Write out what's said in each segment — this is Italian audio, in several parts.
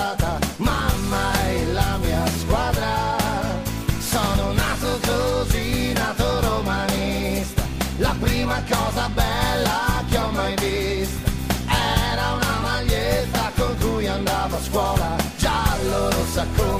Fidanzata. Mamma è la mia squadra. Sono nato così, nato romanista. La prima cosa bella che ho mai vista era una maglietta con cui andavo a scuola, giallo rossa come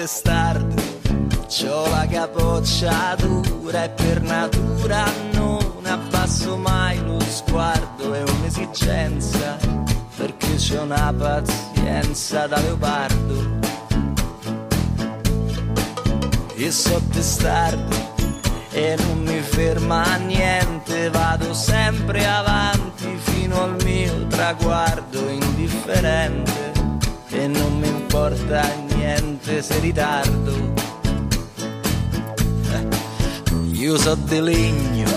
Testardo, c'ho la capoccia dura e per natura non abbasso mai lo sguardo, è un'esigenza perché c'è una pazienza da leopardo. Io so testardo e non mi ferma niente, vado sempre avanti fino al mio traguardo indifferente e non mi importa niente se ritardo. Io so di legno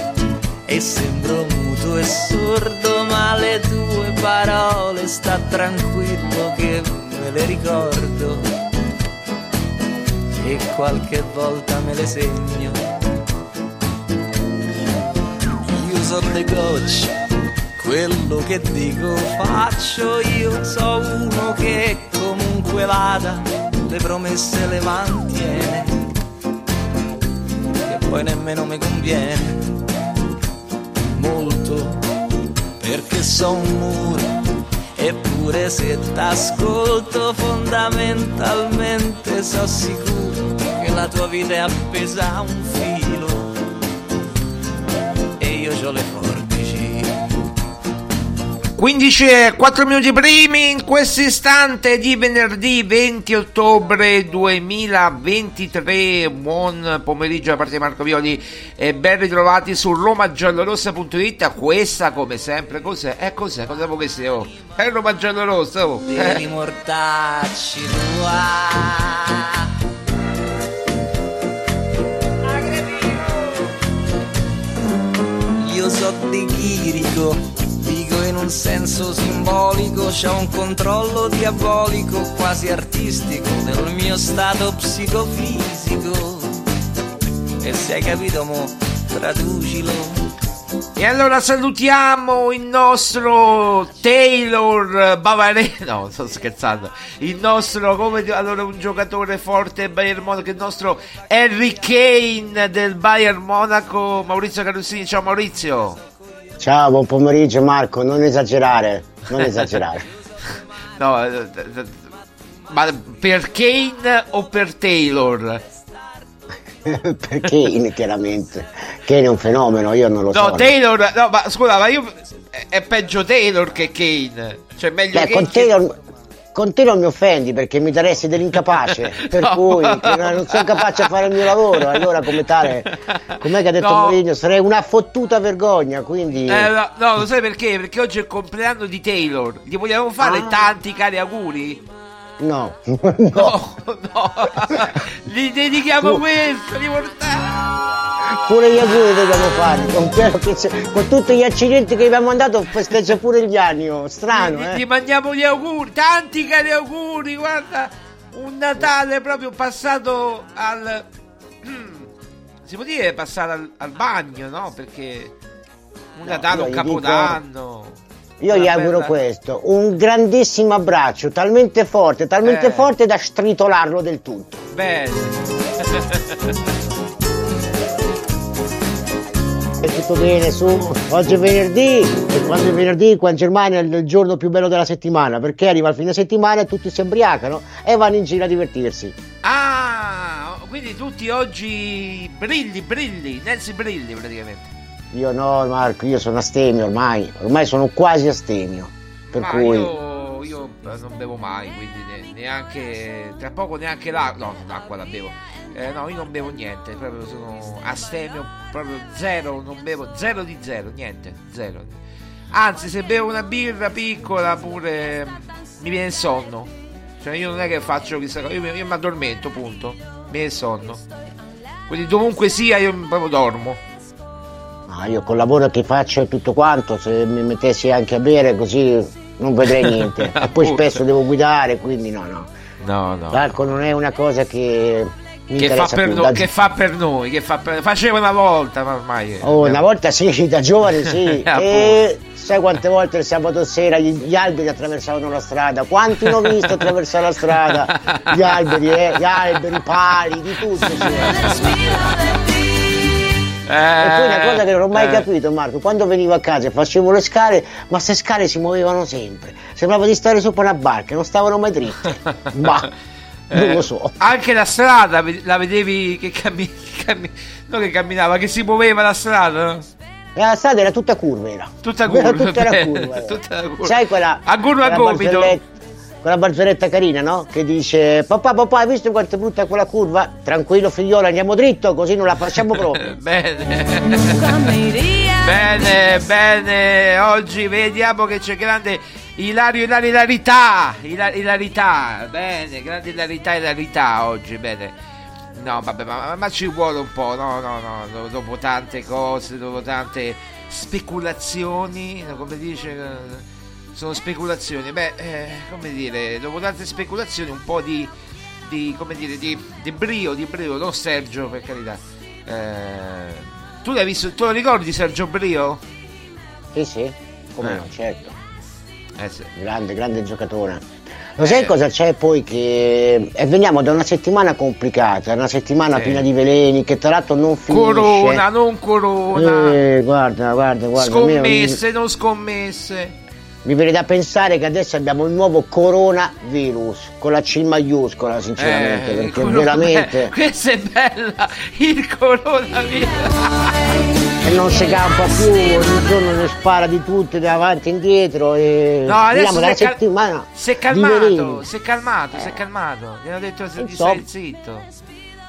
e sembro muto e sordo, ma le tue parole sta tranquillo che me le ricordo e qualche volta me le segno. Io so le gocce quello che dico faccio io so uno che comunque vada le promesse le mantiene che poi nemmeno mi conviene molto perché so un muro eppure se t'ascolto fondamentalmente so sicuro che la tua vita è appesa a un filo e io ho le 15 e 4 minuti primi in questo istante di venerdì 20 ottobre 2023. Buon pomeriggio da parte di Marco Violi e ben ritrovati su romagiallorossa.it. Questa, come sempre, cos'è? È cos'è? Cosa vuoi che sia? Oh? È Roma Giallorossa. Oh. dei mortacci tua. Io so di chirico, un senso simbolico, c'è un controllo diabolico, quasi artistico, del mio stato psicofisico. E se hai capito, mo, traducilo. E allora salutiamo il nostro Taylor Bavarese. No, sto scherzando. Il nostro, come allora, un giocatore forte Bayern Monaco, il nostro Harry Kane del Bayern Monaco, Maurizio Carussini. Ciao Maurizio. Ciao, buon pomeriggio Marco, non esagerare, non esagerare. no, eh, ma per Kane o per Taylor? per Kane chiaramente Kane è un fenomeno io non lo no, so Taylor no ma scusa ma io è peggio Taylor che Kane cioè meglio Beh, Kane con Taylor con te non mi offendi perché mi daresti dell'incapace. Per no, cui non sono capace a fare il mio lavoro. Allora come tale com'è che ha detto no. Mourinho? Sarei una fottuta vergogna quindi eh, no, no, lo sai perché? Perché oggi è il compleanno di Taylor. Gli vogliamo fare ah. tanti cari auguri No, no, no, no. Gli dedichiamo questo, li Pure gli auguri dobbiamo fare, con, con, tutti gli accidenti che abbiamo mandato festeggia pure gli anni, oh. strano. Gli, eh. gli mandiamo gli auguri, tanti cari auguri, guarda, un Natale proprio passato al... Si può dire passato al, al bagno, no? Perché un Natale, no, un Capodanno... Dico io gli auguro bella. questo, un grandissimo abbraccio, talmente forte, talmente eh. forte da stritolarlo del tutto. Bene. È tutto bene, su. Oggi è venerdì e quando è venerdì qua in Germania è il giorno più bello della settimana perché arriva il fine settimana e tutti si ubriacano e vanno in giro a divertirsi. Ah, quindi tutti oggi brilli, brilli, Nancy brilli praticamente. Io no, Marco, io sono astemio ormai, ormai sono quasi astemio. Per Ma cui... io, io, non bevo mai, quindi neanche, tra poco neanche l'acqua, no, l'acqua la bevo. Eh, no, io non bevo niente, proprio sono astemio, proprio zero, non bevo, zero di zero, niente, zero. Anzi, se bevo una birra piccola pure mi viene il sonno. Cioè io non è che faccio chissà cosa, io, io mi addormento, punto. Mi viene il sonno. Quindi dovunque sia io proprio dormo. Ah, io col lavoro che faccio e tutto quanto, se mi mettessi anche a bere così non vedrei niente. e poi spesso devo guidare, quindi no, no. No, no. L'alcol non è una cosa che che fa, per no, che fa per noi, che fa per... faceva una volta, ma ormai. Oh, una volta sì, da giovane sì. e sai quante volte il sabato sera gli, gli, alberi attraversavano la strada? Quanti ne ho visto attraversare la strada? Gli alberi, eh, gli alberi, i pali, di tutto. Sì. Eh, e poi una cosa che non ho mai eh. capito, Marco, quando venivo a casa e facevo le scale, ma queste scale si muovevano sempre. Sembrava di stare sopra una barca, non stavano mai dritte. ma non lo so. Eh, anche la strada la vedevi che, cammi, cammi, che camminava, che si muoveva la strada, no? La strada era tutta curva, era. Tutta curva. Era tutta, curva, era. tutta curva. Sai quella... A curva a gomito quella barzelletta carina, no? Che dice: Papà, papà, hai visto quanto è brutta quella curva? Tranquillo, figliola, andiamo dritto, così non la facciamo proprio. bene. bene, bene. Oggi vediamo che c'è grande Ilario, Ilario, ilarità. Ilarità. Bene, grande ilarità, ilarità oggi. Bene. No, vabbè, ma, ma, ci vuole un po', no, no, no, dopo tante cose, dopo tante speculazioni, come dice sono speculazioni. Beh, eh, come dire, dopo tante speculazioni, un po' di, di come dire, di, di, brio, di brio, non Sergio, per carità. Eh, tu l'hai visto, tu lo ricordi Sergio Brio? Sì, sì, come eh. no, certo. Eh sì. Grande, grande giocatore. Lo sai eh. cosa c'è poi che eh, veniamo da una settimana complicata, una settimana piena di veleni che tra l'altro non finisce. Corona, non corona. Eh, guarda, guarda, guarda. Scommesse, mio... non scommesse. Mi viene da pensare che adesso abbiamo il nuovo coronavirus con la C maiuscola, sinceramente, eh, perché veramente. Questa è bella, il coronavirus. E non si campa più, ogni giorno ne spara di tutte, da avanti e indietro. E no, adesso si è, cal- si è calmato, si è calmato, si è calmato. Gli hanno detto di stare zitto.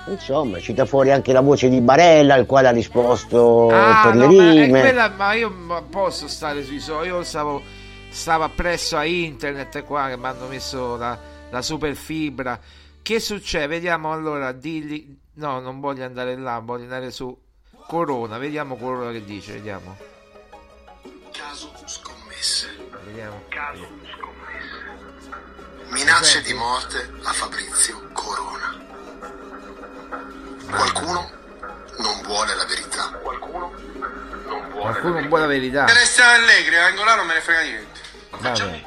Insomma, cita fuori anche la voce di Barella, il quale ha risposto ah, per no, le rime. Ma, quella, ma io posso stare sui suoi, io stavo stava presso a internet qua che mi hanno messo la, la super fibra. Che succede? Vediamo allora, digli... No, non voglio andare là, voglio andare su Corona. Vediamo Corona che dice, vediamo. Caso scommesse. vediamo. Minacce di morte a Fabrizio Corona. Qualcuno non vuole la verità. Qualcuno non vuole Qualcuno non vuole la verità. Se ne sta allegri, Angola non me ne frega niente. Vabbè.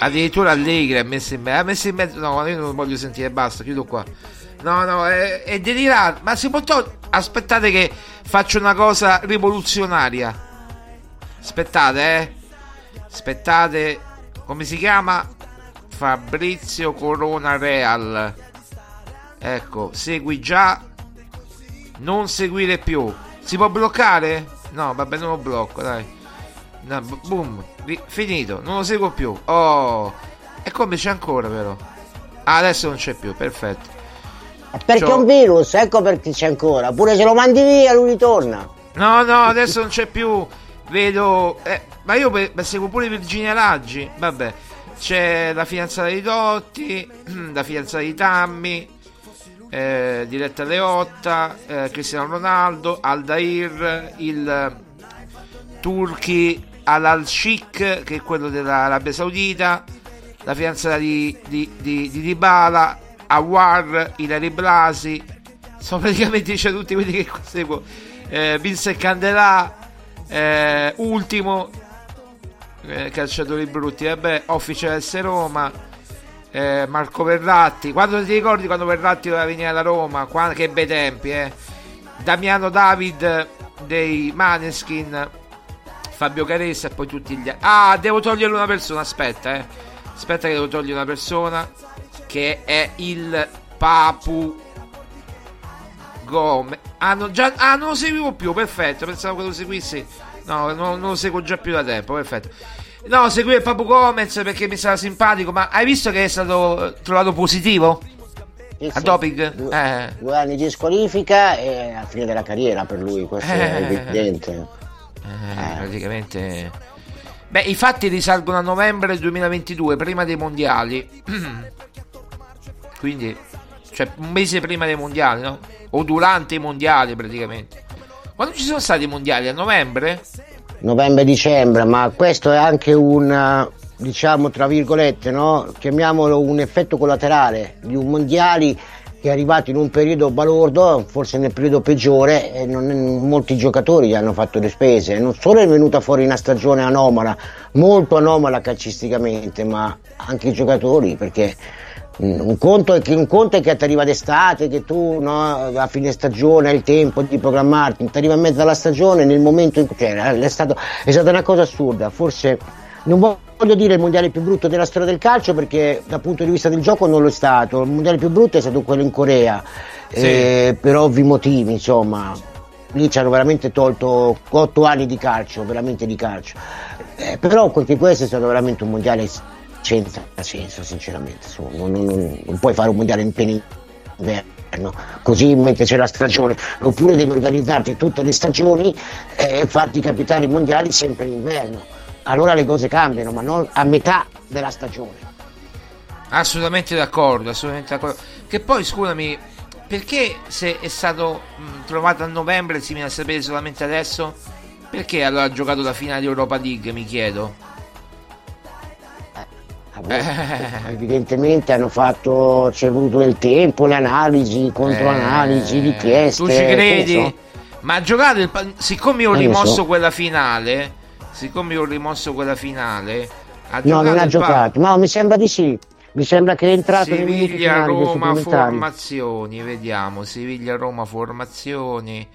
Addirittura Allegri ha messo in mezzo. Ha messo in mezzo. No, io non voglio sentire, basta, chiudo qua. No, no, è, è delirante. Ma si può togliere. Aspettate che faccio una cosa rivoluzionaria. Aspettate, eh. Aspettate. Come si chiama? Fabrizio Corona Real. Ecco, segui già. Non seguire più. Si può bloccare? No, vabbè, non lo blocco, dai. No, boom, finito, non lo seguo più. Oh, e come c'è ancora però? Ah, adesso non c'è più, perfetto. Perché è un virus, ecco perché c'è ancora. Pure se lo mandi via, lui ritorna. No, no, adesso non c'è più. Vedo. eh, ma io pe- pe- seguo pure Virginia Raggi. Vabbè, c'è la fidanzata di Dotti, la fidanzata di Tammy, eh, Diretta Leotta, eh, Cristiano Ronaldo, Aldair, il eh, Turchi Al-Al-Sheikh, che è quello dell'Arabia Saudita, la fidanzata di, di, di, di Dybala, Awar, Ilari Blasi, sono praticamente c'è tutti quelli che seguo. Eh, Vince Candelà, eh, ultimo, eh, calciatori brutti, vabbè, Office S Roma, eh, Marco Verratti. Quando ti ricordi quando Verratti doveva venire alla Roma? Qua, che bei tempi, eh? Damiano David dei Maneskin, Fabio Caressa e poi tutti gli altri. Ah, devo togliere una persona, aspetta, eh. Aspetta che devo togliere una persona che è il Papu Gomez. Ah, non, già, ah, non lo seguivo più, perfetto. Pensavo che lo seguissi. No, no, non lo seguo già più da tempo, perfetto. No, seguivo il Papu Gomez perché mi stava simpatico. Ma hai visto che è stato trovato positivo? Sì, A doping? Due, Eh. due anni di squalifica e a fine della carriera per lui, questo è Eh. evidente. Eh, praticamente. Beh, i fatti risalgono a novembre 2022, prima dei mondiali. Quindi, cioè un mese prima dei mondiali, no? O durante i mondiali, praticamente. Quando ci sono stati i mondiali? A novembre? Novembre-dicembre, ma questo è anche un, eh, diciamo, tra virgolette, no? chiamiamolo un effetto collaterale di un mondiali che è arrivato in un periodo balordo, forse nel periodo peggiore, e non- molti giocatori gli hanno fatto le spese. Non solo è venuta fuori una stagione anomala, molto anomala calcisticamente, ma anche i giocatori, perché un conto, è che, un conto è che ti arriva d'estate, che tu no, a fine stagione hai il tempo di programmarti, ti arriva in mezzo alla stagione nel momento in cui cioè, è, stato- è stata una cosa assurda, forse non voglio dire il mondiale più brutto della storia del calcio perché dal punto di vista del gioco non lo è stato, il mondiale più brutto è stato quello in Corea, eh, per ovvi motivi, insomma, lì ci hanno veramente tolto 8 anni di calcio, veramente di calcio, Eh, però anche questo è stato veramente un mondiale senza senso, sinceramente, insomma, non, non- non- non puoi fare un mondiale in pieno inverno. Così mentre c'è la stagione, oppure devi organizzarti tutte le stagioni e farti capitare i mondiali sempre in inverno allora le cose cambiano, ma non a metà della stagione. Assolutamente d'accordo, assolutamente d'accordo. Che poi, scusami, perché se è stato mh, trovato a novembre si viene a sapere solamente adesso? Perché allora ha giocato la finale di Europa League, mi chiedo? Eh, Evidentemente hanno fatto, c'è voluto del tempo, le analisi, controanalisi, richieste. Tu ci credi? Ma ha giocato il siccome io ho Eh, rimosso so. quella finale, siccome ho rimosso quella finale, ha No, non ha giocato, ma mi sembra di sì. Mi sembra che è entrato Siviglia Roma formazioni, vediamo, Siviglia Roma formazioni,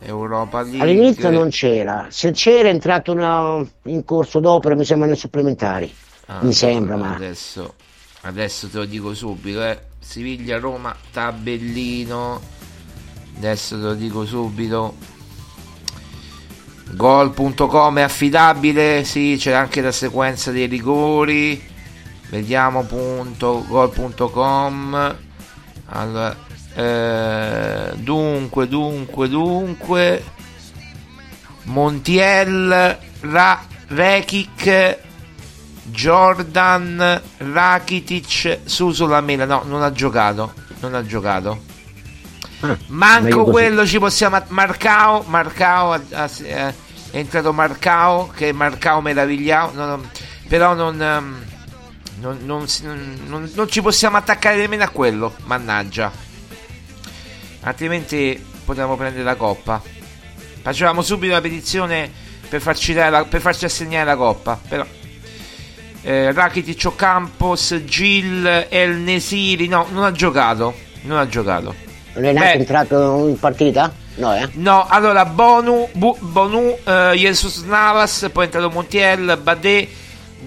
Europa League. All'inizio non c'era, se c'era è entrato una- in corso d'opera, mi sembra nei supplementari. Ah, mi sembra, ma adesso, adesso te lo dico subito, eh. Siviglia Roma tabellino. Adesso te lo dico subito. Gol.com è affidabile, sì, c'è anche la sequenza dei rigori. Vediamo punto gol.com. Allora, eh, dunque, dunque, dunque. Montiel, Ra- Rekic, Jordan, Rakitic, Suso Lamela. No, non ha giocato. Non ha giocato. Meglio Manco quello ci possiamo. Marcao, Marcao eh, è entrato Marcao, che è Marcao meravigliato, non, però non, ehm, non, non, non ci possiamo attaccare nemmeno a quello, mannaggia. Altrimenti potevamo prendere la coppa. Facevamo subito la petizione per farci, la, per farci assegnare la coppa, però eh, Rakitic Campos, Gil, El Nesiri, no, non ha giocato, non ha giocato. Non è neanche entrato in partita? No, eh? No, allora Bonu, Bu, Bonu, uh, Jesus Navas, poi è entrato Montiel, Badé,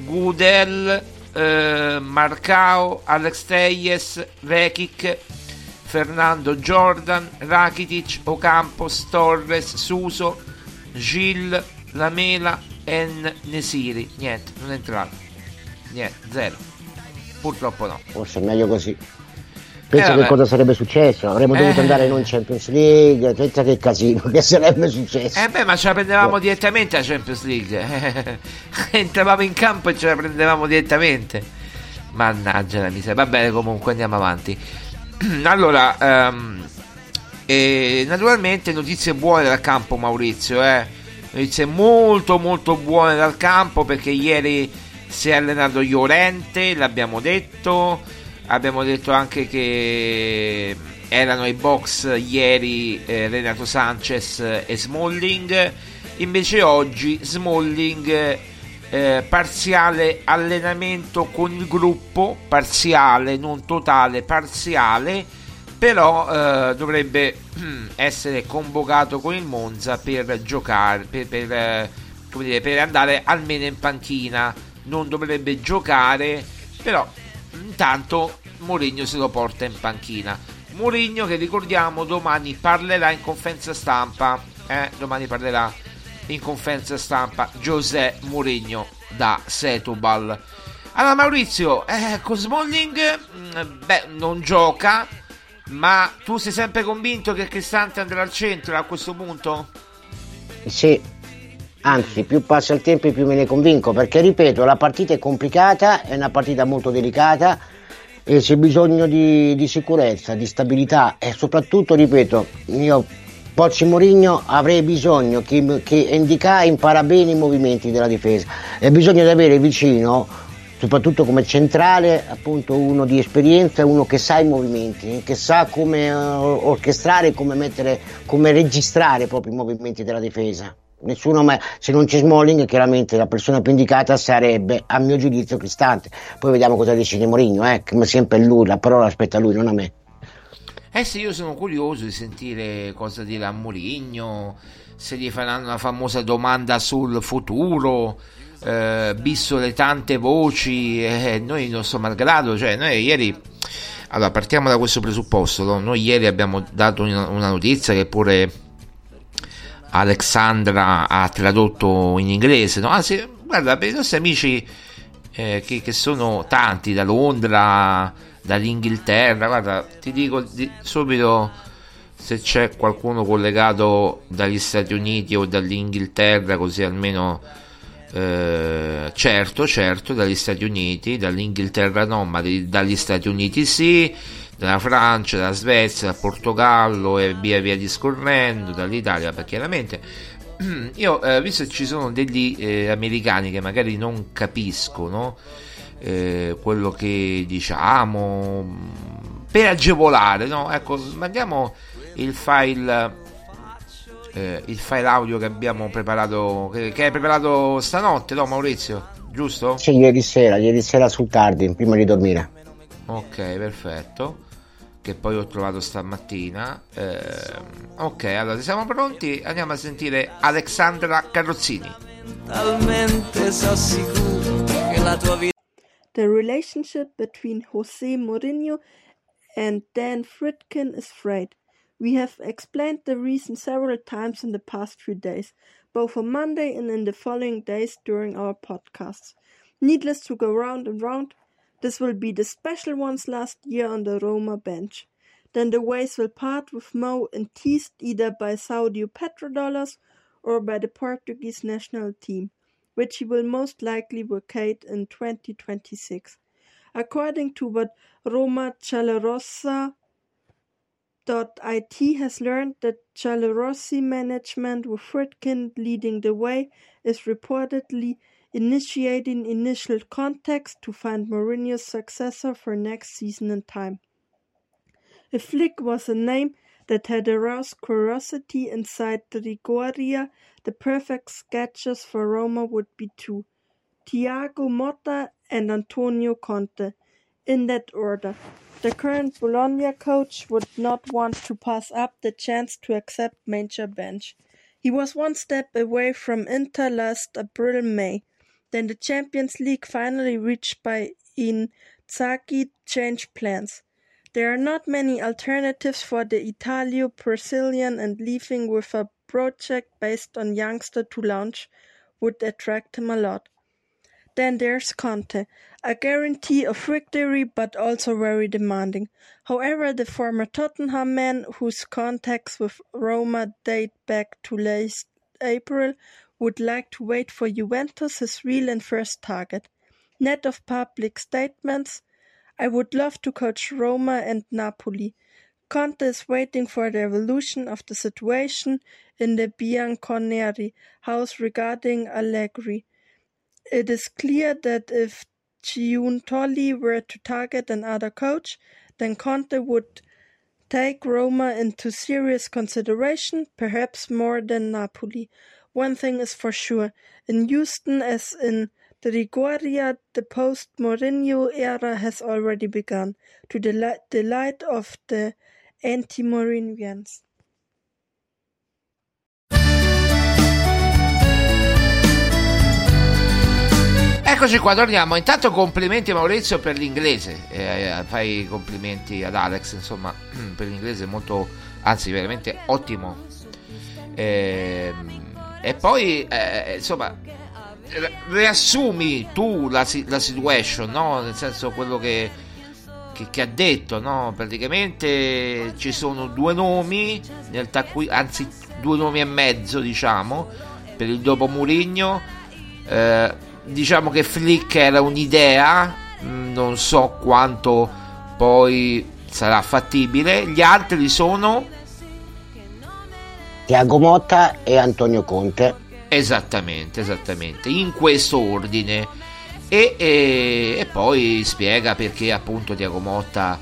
Gudel, uh, Marcao, Alex Teyes, Rekic, Fernando Jordan, Rakitic, Ocampos, Torres, Suso, Gil, Lamela, En Nesiri. Niente, non è entrato. Niente, zero. Purtroppo no. Forse è meglio così. Pensa eh, che cosa sarebbe successo? Avremmo dovuto eh. andare in Champions League, pensa che casino che sarebbe successo. Eh beh, ma ce la prendevamo oh. direttamente a Champions League. Entravamo in campo e ce la prendevamo direttamente. Mannaggia la miseria. Va bene, comunque andiamo avanti. allora, um, e naturalmente notizie buone dal campo Maurizio, eh? notizie molto molto buone dal campo perché ieri si è allenato Llorente, l'abbiamo detto, abbiamo detto anche che erano i box ieri eh, Renato Sanchez e Smalling, invece oggi Smalling eh, parziale allenamento con il gruppo, parziale, non totale, parziale, però eh, dovrebbe essere convocato con il Monza per giocare, per, per, eh, dire, per andare almeno in panchina. Non dovrebbe giocare, però intanto Mourinho se lo porta in panchina. Mourinho che ricordiamo domani parlerà in conferenza stampa, eh, domani parlerà in conferenza stampa José Mourinho da Setubal. Allora Maurizio, eh, con mm, beh, non gioca, ma tu sei sempre convinto che Cristante andrà al centro a questo punto? Sì, Anzi, più passa il tempo più me ne convinco, perché ripeto, la partita è complicata, è una partita molto delicata e c'è bisogno di, di sicurezza, di stabilità e soprattutto, ripeto, io Pozzi Mourinho avrei bisogno che, che Indica impara bene i movimenti della difesa. E bisogna avere vicino soprattutto come centrale appunto uno di esperienza uno che sa i movimenti che sa come uh, orchestrare come mettere come registrare proprio i movimenti della difesa nessuno mai, se non c'è Smalling chiaramente la persona più indicata sarebbe a mio giudizio Cristante poi vediamo cosa decide Mourinho eh, come sempre lui la parola aspetta lui non a me eh sì io sono curioso di sentire cosa dirà Mourinho se gli faranno la famosa domanda sul futuro eh, visto le tante voci eh, noi nostro malgrado cioè noi ieri allora partiamo da questo presupposto no? noi ieri abbiamo dato una notizia che pure Alexandra ha tradotto in inglese, no? Anzi, guarda, per i nostri amici eh, che, che, sono tanti da Londra, dall'Inghilterra, guarda, ti dico di, subito se c'è qualcuno collegato dagli Stati Uniti o dall'Inghilterra, così almeno eh, certo, certo, dagli Stati Uniti, dall'Inghilterra no, ma di, dagli Stati Uniti sì dalla Francia, dalla Svezia, dal Portogallo e via via discorrendo, dall'Italia, perché chiaramente io, eh, visto che ci sono degli eh, americani che magari non capiscono eh, quello che diciamo, per agevolare, no? Ecco, mandiamo il file, eh, il file audio che abbiamo preparato, che, che hai preparato stanotte, no Maurizio? Giusto? Sì, ieri sera, ieri sera sul tardi, prima di dormire. Ok, perfetto che poi ho trovato stamattina. Eh, ok, allora siamo pronti, andiamo a sentire Alexandra Carrozzini. Talmente so sicuro che la tua vita The relationship between Jose Mourinho and Dan Fritkin is frayed. We have explained the reason several times in the past few days, both on Monday and in the following days during our podcasts. Needless to go round and round, This will be the special ones last year on the Roma bench. Then the ways will part with Mo and teased either by Saudi petrodollars or by the Portuguese national team, which he will most likely vacate in 2026. According to what Roma Cialarossa IT has learned that Giallorossi management, with Friedkin leading the way, is reportedly initiating initial contacts to find Mourinho's successor for next season and time. If Flick was a name that had aroused curiosity inside Trigoria, the perfect sketches for Roma would be two Thiago Motta and Antonio Conte, in that order. The current Bologna coach would not want to pass up the chance to accept major bench. He was one step away from Inter last April May. Then the Champions League finally reached by Inzaghi changed plans. There are not many alternatives for the Italo-Brazilian and leaving with a project based on youngster to launch would attract him a lot. Then there's Conte, a guarantee of victory but also very demanding. However, the former Tottenham man, whose contacts with Roma date back to late April, would like to wait for Juventus, real and first target. Net of public statements, I would love to coach Roma and Napoli. Conte is waiting for the evolution of the situation in the Bianconeri house regarding Allegri. It is clear that if Giuntoli were to target another coach, then Conte would take Roma into serious consideration, perhaps more than Napoli. One thing is for sure, in Houston as in Trigoria, the post-Mourinho era has already begun, to the delight of the anti-Mourinhoians. Eccoci qua, torniamo. Intanto complimenti Maurizio per l'inglese. Eh, fai complimenti ad Alex, insomma, per l'inglese molto, anzi veramente ottimo. Eh, e poi, eh, insomma, riassumi tu la, la situation, no? Nel senso quello che, che, che, ha detto, no? Praticamente ci sono due nomi, tacqui- anzi due nomi e mezzo, diciamo, per il dopo Murigno. Eh, diciamo che Flick era un'idea, mm, non so quanto poi sarà fattibile. Gli altri sono Tiago Motta e Antonio Conte. Esattamente, esattamente, in questo ordine. E, e, e poi spiega perché appunto Tiago Motta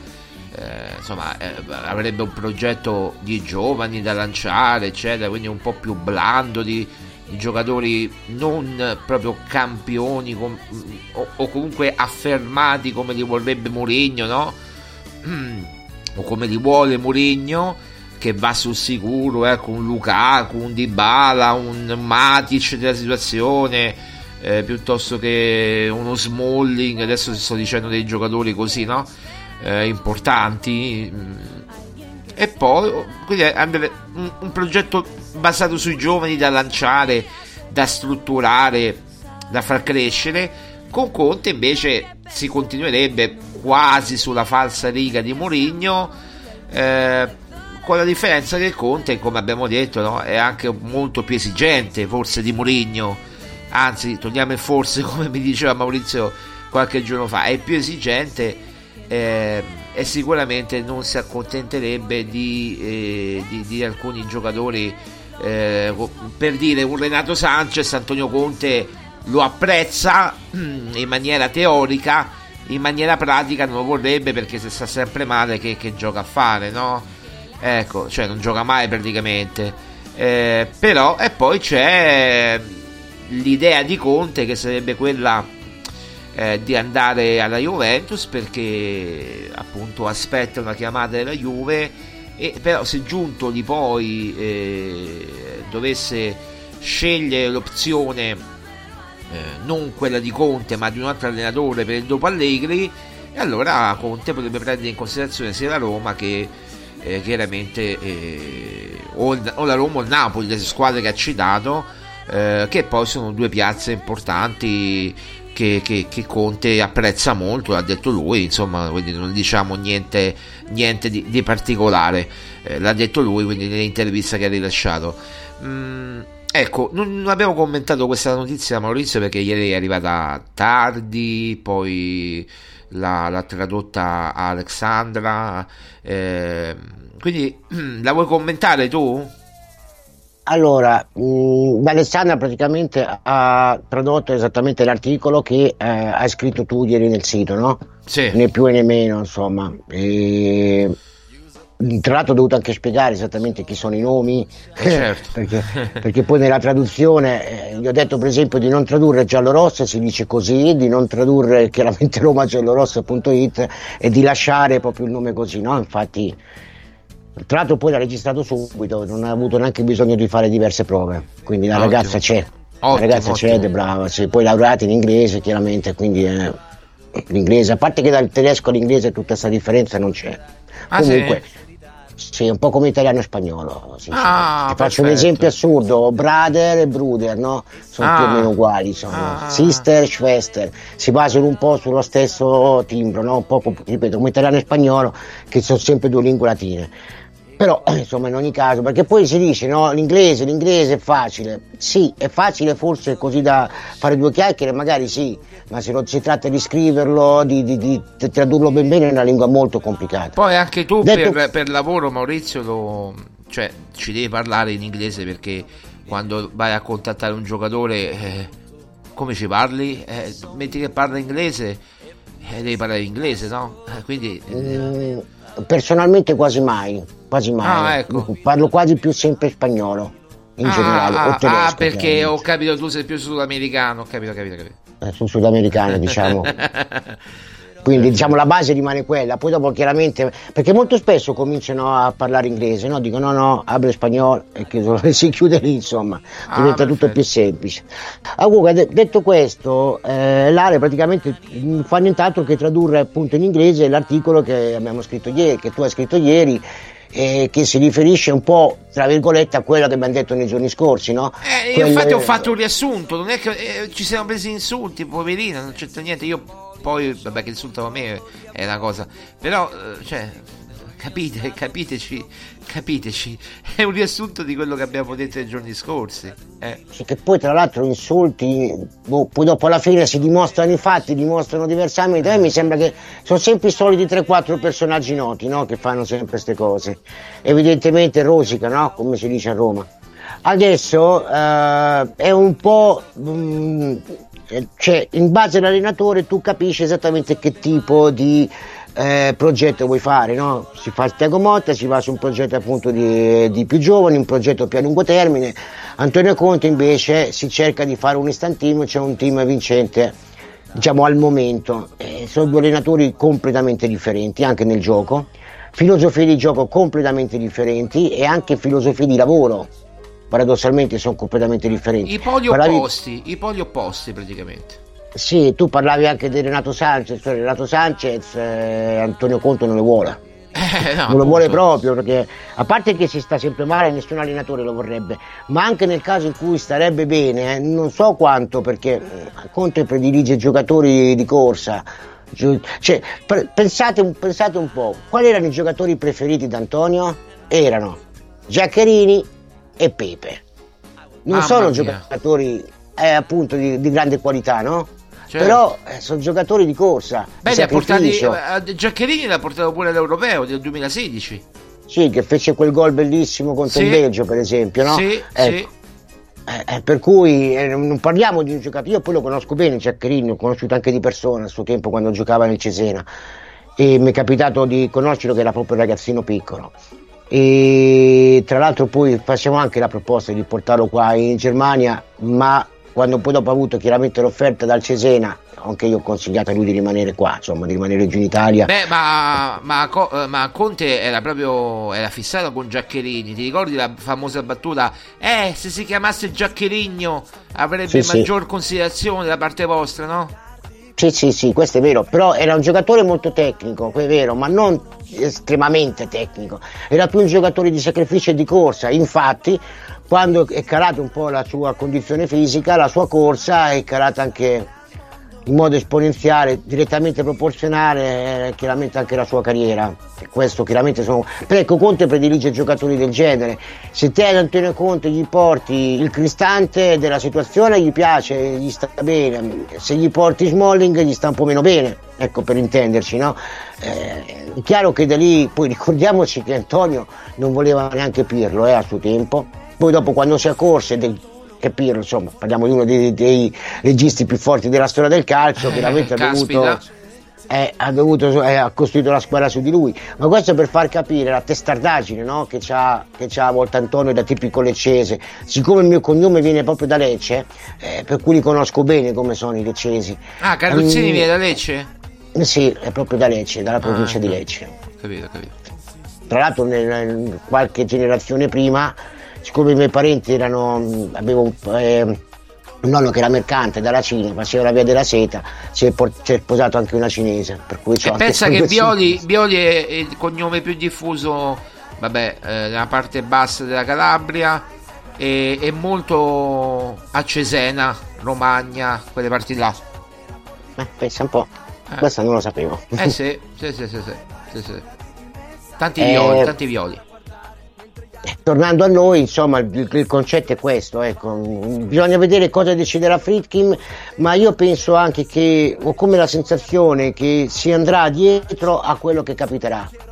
eh, insomma, eh, avrebbe un progetto di giovani da lanciare, eccetera, quindi un po' più blando di, di giocatori non proprio campioni com- o, o, comunque affermati come li vorrebbe Mourinho, no? o come li vuole Mourinho che va sul sicuro, ecco, un Lukaku, un Dybala, un Matic della situazione, eh, piuttosto che uno Smalling, adesso sto dicendo dei giocatori così, no? Eh, importanti. E poi, quindi un, un progetto basato sui giovani da lanciare, da strutturare, da far crescere. Con Conte invece si continuerebbe quasi sulla falsa riga di Mourinho. Eh, con la differenza che Conte, come abbiamo detto, no, è anche molto più esigente forse di Mourinho, anzi togliamo il forse come mi diceva Maurizio qualche giorno fa, è più esigente eh, e sicuramente non si accontenterebbe di, eh, di, di alcuni giocatori, eh, per dire un Renato Sanchez, Antonio Conte lo apprezza mm, in maniera teorica, in maniera pratica non lo vorrebbe perché se sta sempre male che, che gioca a fare, no? Ecco, cioè non gioca mai praticamente. Eh, però, e poi c'è l'idea di Conte che sarebbe quella eh, di andare alla Juventus perché appunto aspetta una chiamata della Juve e però se Giuntoli poi eh, dovesse scegliere l'opzione eh, non quella di Conte ma di un altro allenatore per il dopo Allegri allora Conte potrebbe prendere in considerazione sia la Roma che eh, chiaramente eh, o, o, la Roma o il Napoli, le squadre che ha citato, eh, che poi sono due piazze importanti che, che, che, Conte apprezza molto, l'ha detto lui, insomma, quindi non diciamo niente, niente di, di, particolare, eh, l'ha detto lui, quindi nell'intervista che ha rilasciato. Mm, ecco, non, abbiamo commentato questa notizia Maurizio perché ieri è arrivata tardi, poi l'ha, l'ha tradotta Alexandra. Eh, quindi la vuoi commentare tu? Allora, mh, Alessandra praticamente ha tradotto esattamente l'articolo che eh, hai scritto tu ieri nel sito, no? Sì. Né più né meno, insomma. E, tra l'altro ho dovuto anche spiegare esattamente chi sono i nomi, Eh, certo. perché, perché poi nella traduzione eh, gli ho detto per esempio di non tradurre giallorossa, si dice così, di non tradurre chiaramente romagiallorossa.it e di lasciare proprio il nome così, no? Infatti, tra l'altro poi l'ha registrato subito, non ha avuto neanche bisogno di fare diverse prove, quindi la Ottimo. ragazza c'è, la Ottimo, ragazza c'è ed ottimo. è brava, sì, poi laureata in inglese chiaramente, quindi eh, l'inglese, a parte che dal tedesco all'inglese tutta questa differenza non c'è. Ah? Comunque, sì, è un po' come italiano e spagnolo. Ah, Ti faccio un esempio assurdo: brother e bruder, no? Sono più Ah. o meno uguali. Sono Ah. sister, schwester. Si basano un po' sullo stesso timbro, no? Un po' ripeto, come italiano e spagnolo, che sono sempre due lingue latine. Però, insomma, in ogni caso, perché poi si dice, no, l'inglese, l'inglese è facile. Sì, è facile forse così da fare due chiacchiere, magari sì, ma se non si tratta di scriverlo, di, di- di tradurlo ben bene, è una lingua molto complicata. Poi anche tu Detto- per, per lavoro, Maurizio, lo- cioè, ci devi parlare in inglese perché quando vai a contattare un giocatore, eh, come ci parli? Eh, metti che parla inglese, eh, devi parlare inglese, no? Eh, quindi... Mm, personalmente quasi mai, quasi mai. Ah, ecco. Parlo quasi più sempre spagnolo in ah, generale. ah, o tedesco, ah, perché chiaramente. ho capito tu sei più sudamericano, ho capito, capito, capito. Eh, sono sudamericano, diciamo. Quindi diciamo la base rimane quella, poi dopo chiaramente, perché molto spesso cominciano a parlare inglese, no? dicono no no, hablo spagnolo e chiudono- si chiude lì insomma, Ah, diventa tutto perfetto. più semplice. Ah, comunque, de- detto questo, eh, l'area praticamente non fa nient'altro che tradurre appunto in inglese l'articolo che abbiamo scritto ieri, che tu hai scritto ieri, eh, che si riferisce un po', tra virgolette, a quello che abbiamo detto nei giorni scorsi, no? Eh, io Quelle- infatti ho fatto un riassunto, non è che eh, ci siamo presi insulti, poverino, non c'entra niente, io poi, vabbè che insultano me è una cosa, però, eh, cioè, capite, capiteci, capiteci, è un riassunto di quello che abbiamo detto nei giorni scorsi. Eh. Sì, che poi tra l'altro insulti, boh, poi dopo alla fine si dimostrano i fatti, dimostrano diversamente. A me mi sembra che sono sempre i soliti 3-4 personaggi noti no? che fanno sempre queste cose. Evidentemente rosica, no? come si dice a Roma. Adesso eh, è un po'. mm, eh, cioè, in base all'allenatore tu capisci esattamente che tipo di eh, progetto vuoi fare, no? Si fa il Tiago Motta, si va su un progetto appunto di, di più giovani, un progetto più a lungo termine. Antonio Conte invece si cerca di fare un istantino, c'è un team vincente, diciamo al momento. Eh, sono due allenatori completamente differenti anche nel gioco, filosofie di gioco completamente differenti e anche filosofie di lavoro. Paradossalmente sono completamente differenti. I poli Parlavi- opposti, i poli opposti praticamente. Sì, tu parlavi anche di Renato Sanchez, cioè Renato Sanchez, eh, Antonio Conte non lo vuole. Eh, no, non lo vuole proprio perché a parte che si sta sempre male nessun allenatore lo vorrebbe ma anche nel caso in cui starebbe bene eh, non so quanto perché eh, Conte predilige giocatori di corsa cioè, pensate, un- pensate un po' quali erano i giocatori preferiti da Antonio? erano Giaccherini e Pepe non Mamma sono mia. giocatori eh, appunto di, di grande qualità no? Certo. però eh, sono giocatori di corsa Beh, li ha portati, sacrificio. eh, Giaccherini l'ha portato pure all'Europeo del 2016. Sì, che fece quel gol bellissimo contro Sì. il Belgio, per esempio, no? Sì, Ecco. sì. Eh, eh, per cui eh, non parliamo di un giocatore, io poi lo conosco bene, Giaccherini, l'ho conosciuto anche di persona a suo tempo quando giocava nel Cesena e mi è capitato di conoscerlo che era proprio un ragazzino piccolo. E tra l'altro poi facciamo anche la proposta di portarlo qua in Germania, ma quando poi dopo ha avuto chiaramente l'offerta dal Cesena, anche io ho consigliato a lui di rimanere qua, insomma, di rimanere giù in Italia. Beh, ma, ma, ma Conte era proprio era fissato con Giaccherini. Ti ricordi la famosa battuta? Eh, se si chiamasse Giaccherigno avrebbe Sì, sì. maggior considerazione da parte vostra, no? Sì, sì, sì, questo è vero, però era un giocatore molto tecnico, è vero, ma non estremamente tecnico, era più un giocatore di sacrificio e di corsa, infatti quando è calata un po' la sua condizione fisica, la sua corsa è calata anche in modo esponenziale, direttamente proporzionale eh, chiaramente anche la sua carriera. E questo chiaramente sono. Ecco, Conte predilige giocatori del genere. Se te ad Antonio Conte gli porti il cristante della situazione gli piace, gli sta bene, se gli porti Smalling gli sta un po' meno bene, ecco per intenderci, no? Eh, è chiaro che da lì, poi ricordiamoci che Antonio non voleva neanche Pirlo eh, a suo tempo, poi dopo quando si accorse del capirlo, insomma, parliamo di uno dei, dei registi più forti della storia del calcio, chiaramente ha dovuto, eh, ha, dovuto eh, ha costruito la squadra su di lui, ma questo per far capire la testardaggine no? che, c'ha, che c'ha a volte Antonio da tipico leccese, siccome il mio cognome viene proprio da Lecce, eh, per cui li conosco bene come sono i leccesi. Ah, Carluzzini um, viene da Lecce? Sì, è proprio da Lecce, dalla provincia ah, di Lecce. Capito, capito. Tra l'altro nel, nel, qualche generazione prima siccome i miei parenti erano, avevo eh, un nonno che era mercante dalla Cina, faceva la via della seta, si è, por- si è sposato anche una cinese. Per cui e pensa che Violi, Violi, è il cognome più diffuso, vabbè, eh, nella parte bassa della Calabria e è molto a Cesena, Romagna, quelle parti là. Eh, pensa un po', eh. questo non lo sapevo. Eh sì, sì, sì, sì, sì, sì. Tanti violi, eh, tanti violi tornando a noi, insomma, il, il, concetto è questo, ecco. bisogna vedere cosa deciderà Fritkin, ma io penso anche che ho come la sensazione che si andrà dietro a quello che capiterà.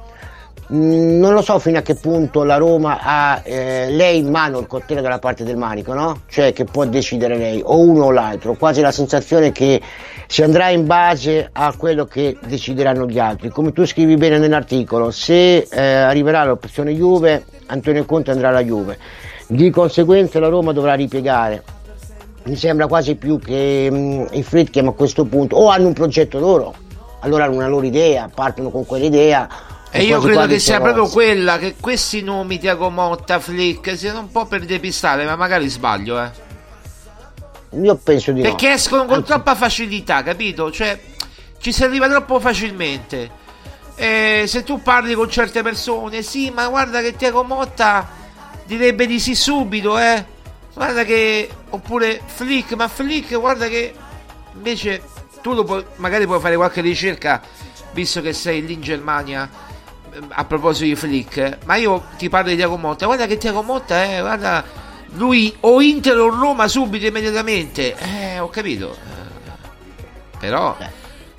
Mm, non lo so fino a che punto la Roma ha eh, lei in mano il coltello dalla parte del manico, no? Cioè che può decidere lei, o uno o l'altro, quasi la sensazione che si andrà in base a quello che decideranno gli altri. Come tu scrivi bene nell'articolo, se eh, arriverà l'opzione Juve, Antonio Conte andrà alla Juve. Di conseguenza la Roma dovrà ripiegare. Mi sembra quasi più che mh, mm, i Fritkin a questo punto o hanno un progetto loro, allora hanno una loro idea, partono con quell'idea. E io credo che sia proprio quella che questi nomi Tiago Motta, Flick siano un po' per depistare, ma magari sbaglio, eh. Io penso di Perché no. escono con Anzi. troppa facilità, capito? Cioè, ci si arriva troppo facilmente. E se tu parli con certe persone, sì, ma guarda che Tiago Motta direbbe di sì subito, eh. Guarda che. Oppure Flick, ma Flick, guarda che. Invece tu puoi, magari puoi fare qualche ricerca, visto che sei lì in Germania a proposito di Flick, ma io ti parlo di Tiago Motta. Guarda che Tiago Motta, eh, guarda, lui o Inter o Roma subito, immediatamente. Eh, ho capito. Eh, però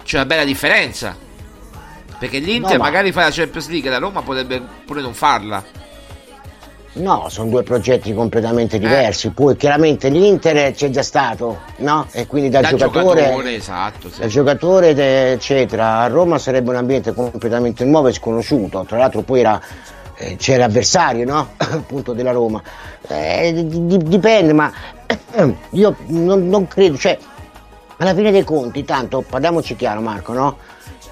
c'è una bella differenza. Perché l'Inter no, magari fa la Champions League, la Roma potrebbe pure non farla. No, sono due progetti completamente eh. diversi. Eh. Poi chiaramente l'Inter c'è già stato, no? E quindi da, da giocatore, giocatore, esatto, sì. da giocatore eccetera. A Roma sarebbe un ambiente completamente nuovo e sconosciuto. Tra l'altro poi era, eh, c'era l'avversario, no? Appunto della Roma. Eh, dipende, ma io non, non credo, cioè, alla fine dei conti, tanto parliamoci chiaro Marco, no?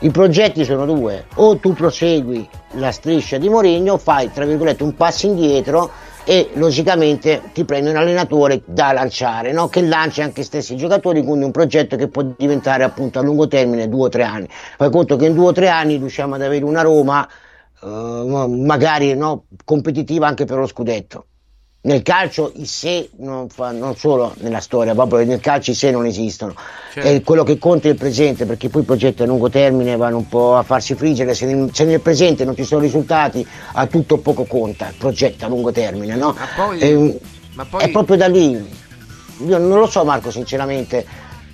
I progetti sono due, o tu prosegui la striscia di Mourinho, fai tra virgolette un passo indietro e logicamente ti prendi un allenatore da lanciare, no? che lanci anche stessi giocatori, quindi un progetto che può diventare appunto a lungo termine due o tre anni. Fai conto che in due o tre anni riusciamo ad avere una Roma uh, magari no, competitiva anche per lo scudetto nel calcio i se non, fa, non, solo nella storia, proprio nel calcio i se non esistono. Certo. È quello che conta è il presente, perché poi i progetti a lungo termine vanno un po' a farsi friggere, se nel, se nel presente non ci sono risultati, a tutto poco conta il progetto a lungo termine, no? Ma poi, è, ma poi... è proprio da lì. Io non lo so Marco, sinceramente.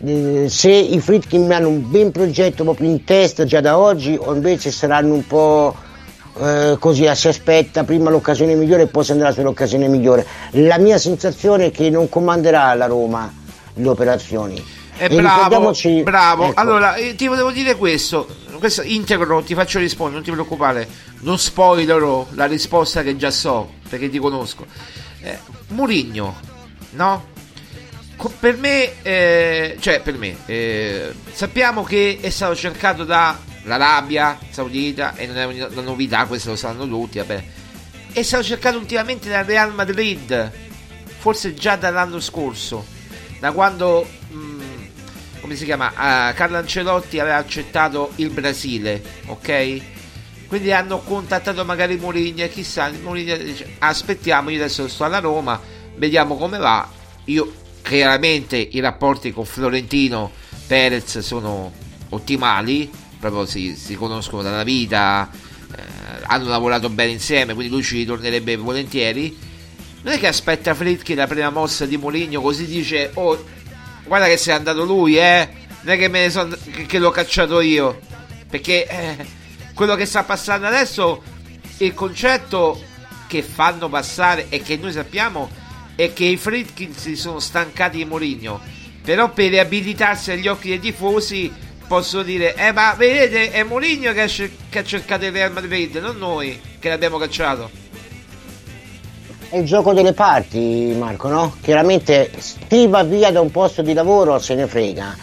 Eh, se i Fritkin hanno un ben progetto proprio in testa già da oggi o invece saranno un po' eh, così si aspetta prima l'occasione migliore e poi si andrà sull'occasione migliore. La mia sensazione è che non comanderà la Roma le operazioni. È eh, bravo, bravo. Ecco. Allora, eh, ti volevo dire questo, questo integro, ti faccio rispondere, non ti preoccupare, non spoilerò la risposta che già so, perché ti conosco. Eh, Murigno, no? Per me, eh, cioè per me, eh, sappiamo che è stato cercato da l'Arabia Saudita e non è una novità, questo lo sanno tutti, vabbè. È stato cercato ultimamente dal Real Madrid, forse già dall'anno scorso, da quando, mh, mm, come si chiama, uh, Carlo Ancelotti aveva accettato il Brasile, ok? Quindi hanno contattato magari Mourinho e chissà, Mourinho dice aspettiamo, io adesso sto alla Roma, vediamo come va. Io chiaramente i rapporti con Florentino Perez sono ottimali, proprio si, si conoscono dalla vita, eh, hanno lavorato bene insieme, quindi lui ci ritornerebbe volentieri. Non è che aspetta Fritkin la prima mossa di Moligno così dice oh guarda che se è andato lui eh. Non è che me ne sono che, che l'ho cacciato io. Perché eh, quello che sta passando adesso il concetto che fanno passare e che noi sappiamo è che i Fritkin si sono stancati di Moligno però per riabilitarsi agli occhi dei tifosi posso dire eh ma vedete è Moligno che, che ha cercato il Real Madrid non noi che l'abbiamo cacciato è il gioco delle parti, Marco, no? Chiaramente chi va via da un posto di lavoro se ne frega.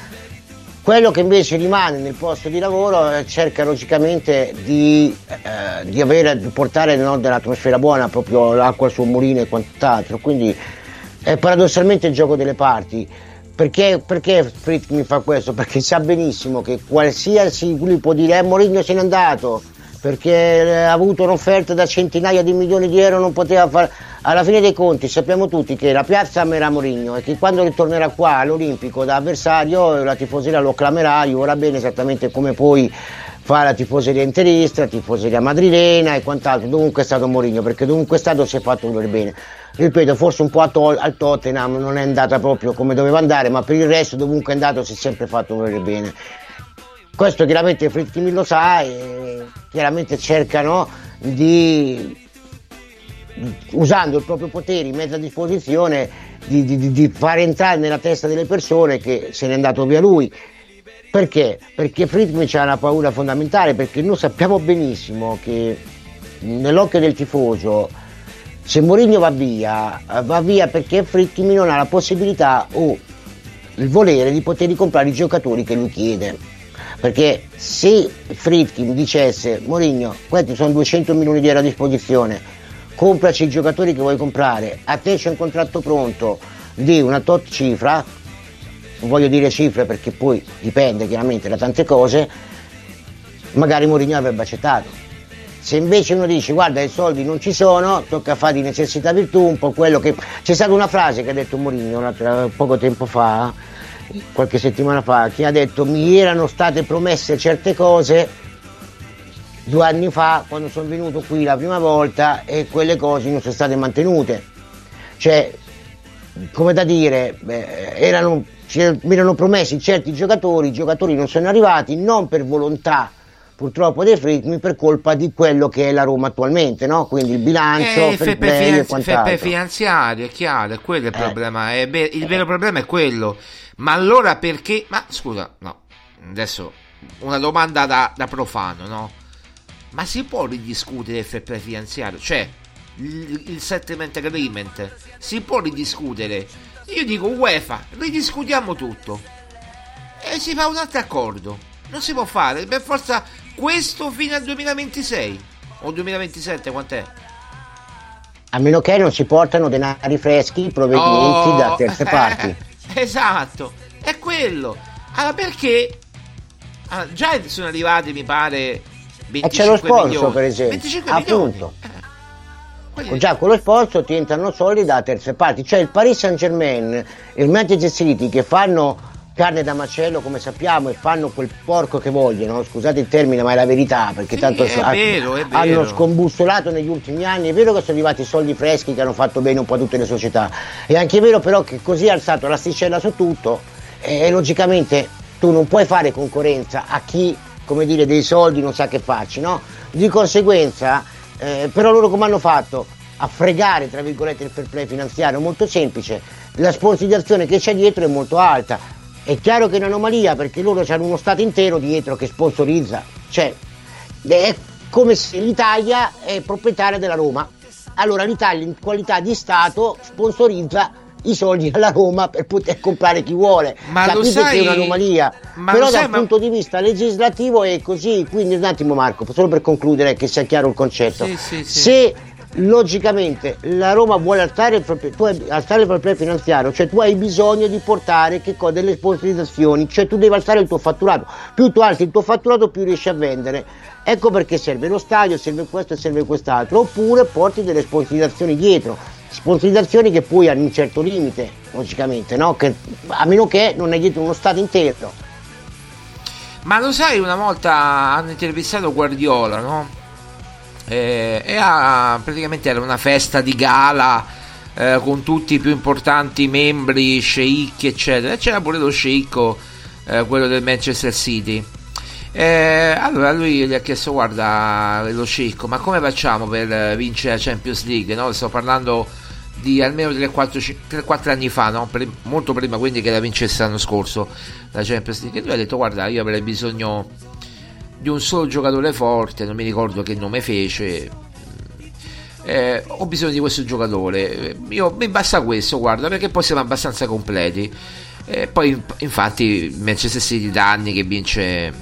Quello che invece rimane nel posto di lavoro eh, cerca logicamente di, eh, di, avere, di portare no, dell'atmosfera buona, proprio l'acqua suo mulino e quant'altro. Quindi è paradossalmente il gioco delle parti. Perché, perché Fritz mi fa questo? Perché sa benissimo che qualsiasi lui può dire eh Mourinho se n'è andato perché ha avuto un'offerta da centinaia di milioni di euro non poteva fare alla fine dei conti sappiamo tutti che la piazza amerà Mourinho e che quando ritornerà qua all'Olimpico da avversario la tifoseria lo clamerà, gli vorrà bene esattamente come poi fa la tifoseria interista, la tifoseria madrilena e quant'altro, dovunque è stato Mourinho, perché dovunque è stato si è fatto volere bene. Ripeto, forse un po' to- al Tottenham non è andata proprio come doveva andare, ma per il resto dovunque è andato si è sempre fatto volere bene. Questo chiaramente Fritzkin lo sa e chiaramente cercano di usando il proprio potere, i mezzi a disposizione, di, di, di, far entrare nella testa delle persone che se n'è andato via lui. Perché? Perché Friedman ha una paura fondamentale, perché noi sappiamo benissimo che nell'occhio del tifoso se Mourinho va via, va via perché Friedman non ha la possibilità o il volere di poter comprare i giocatori che lui chiede. Perché se Friedkin dicesse Mourinho, questi sono 200 milioni di euro a disposizione, compraci i giocatori che vuoi comprare, a te c'è un contratto pronto di una tot cifra, non voglio dire cifre perché poi dipende chiaramente da tante cose, magari Mourinho avrebbe accettato. Se invece uno dice guarda i soldi non ci sono, tocca fare di necessità virtù, un po' quello che... C'è stata una frase che ha detto Mourinho poco tempo fa, qualche settimana fa, che ha detto mi erano state promesse certe cose due anni fa quando sono venuto qui la prima volta e quelle cose non sono state mantenute. Cioè, come da dire, beh, erano, mi erano promessi certi giocatori, i giocatori non sono arrivati, non per volontà purtroppo dei Fritmi per colpa di quello che è la Roma attualmente, no? quindi il bilancio, eh, il play e finanziario, è chiaro, è quello il eh. problema, è be- il vero problema è quello, ma allora perché, ma scusa, no, adesso una domanda da, da profano, no? ma si può ridiscutere il play finanziario? Cioè, il, il settlement agreement si può ridiscutere? Io dico UEFA, ridiscutiamo tutto e si fa un altro accordo. Non si può fare, per forza questo fino al 2026 o 2027 quant'è? A meno che non si portano denari freschi provenienti oh, da terze parti. esatto, è quello. Allora perché allora, già sono arrivati, mi pare, e c'è lo sponsor milioni. per esempio. Appunto. Già con lo sponsor ti entrano soldi da terze parti. Cioè il Paris Saint Germain e il Manchester City che fanno carne da macello come sappiamo e fanno quel porco che vogliono, scusate il termine ma è la verità perché sì, tanto è vero, hanno scombussolato negli ultimi anni, è vero che sono arrivati soldi freschi che hanno fatto bene un po' a tutte le società, è anche vero però che così ha alzato l'asticella su tutto. E logicamente tu non puoi fare concorrenza a chi come dire, dei soldi, non sa che farci, no? Di conseguenza, eh, però loro come hanno fatto? A fregare, tra virgolette, il fair play finanziario, molto semplice, la sponsorizzazione che c'è dietro è molto alta. È chiaro che è un'anomalia perché loro hanno uno Stato intero dietro che sponsorizza, cioè è come se l'Italia è proprietaria della Roma. Allora l'Italia in qualità di Stato sponsorizza i soldi alla Roma per poter comprare chi vuole. Ma Capite lo sai, che è un'anomalia. Però dal sai, punto ma... di vista legislativo è così. Quindi un attimo Marco, solo per concludere che sia chiaro il concetto. Sì, sì, sì. Se logicamente la Roma vuole alzare il proprio, tu hai, alzare il proprio finanziario, cioè tu hai bisogno di portare che cosa, delle sponsorizzazioni, cioè tu devi alzare il tuo fatturato. Più tu alzi il tuo fatturato, più riesci a vendere. Ecco perché serve lo stadio, serve questo e serve quest'altro. Oppure porti delle sponsorizzazioni dietro sponsorizzazioni che poi hanno un certo limite, logicamente, no? che, a meno che non hai dietro uno Stato intero Ma lo sai, una volta hanno intervistato Guardiola, no? Eh, e ha, praticamente era una festa di gala eh, con tutti i più importanti membri, sceicchi, eccetera. E c'era pure lo sceicco, eh, quello del Manchester City. Eh, allora lui gli ha chiesto: Guarda, lo sceicco, ma come facciamo per vincere la Champions League? No? Sto parlando di almeno 3-4 anni fa, no? per, molto prima quindi che la vincesse l'anno scorso la Champions League. E lui ha detto: Guarda, io avrei bisogno di un solo giocatore forte, non mi ricordo che nome fece. Eh, ho bisogno di questo giocatore. Io, mi basta questo, guarda, perché poi siamo abbastanza completi. Eh, poi, infatti, Manchester City da anni che vince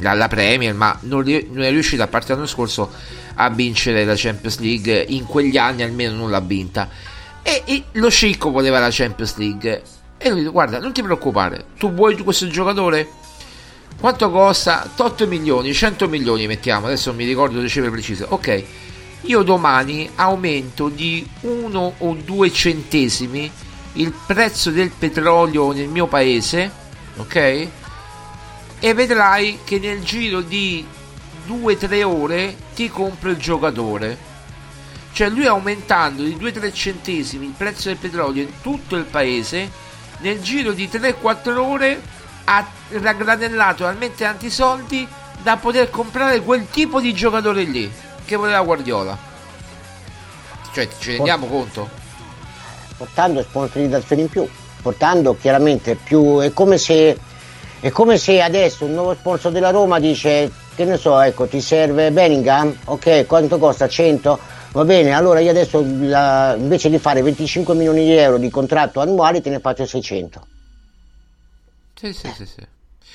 la, la Premier, ma non, non, è riuscito a parte l'anno scorso a vincere la Champions League. In quegli anni almeno non l'ha vinta. E, e lo Scicco voleva la Champions League. E lui, guarda, non ti preoccupare, tu vuoi questo giocatore? Quanto costa? 8 milioni, 100 milioni mettiamo, adesso non mi ricordo le cifre precise. Ok, io domani aumento di 1 o 2 centesimi il prezzo del petrolio nel mio paese, ok? e vedrai che nel giro di 2-3 ore ti compro il giocatore. Cioè lui aumentando di 2-3 centesimi il prezzo del petrolio in tutto il paese, nel giro di 3-4 ore ha raggranellato talmente tanti soldi da poter comprare quel tipo di giocatore lì che voleva Guardiola. Cioè ci rendiamo conto? Portando sponsorizzazioni in più, portando chiaramente più... è come se è come se adesso un nuovo sponsor della Roma dice, che ne so, ecco, ti serve Bellingham? Ok, quanto costa? 100? Va bene, allora io adesso la, invece di fare 25 milioni di euro di contratto annuale te ne faccio 600. Sì, sì, sì, sì.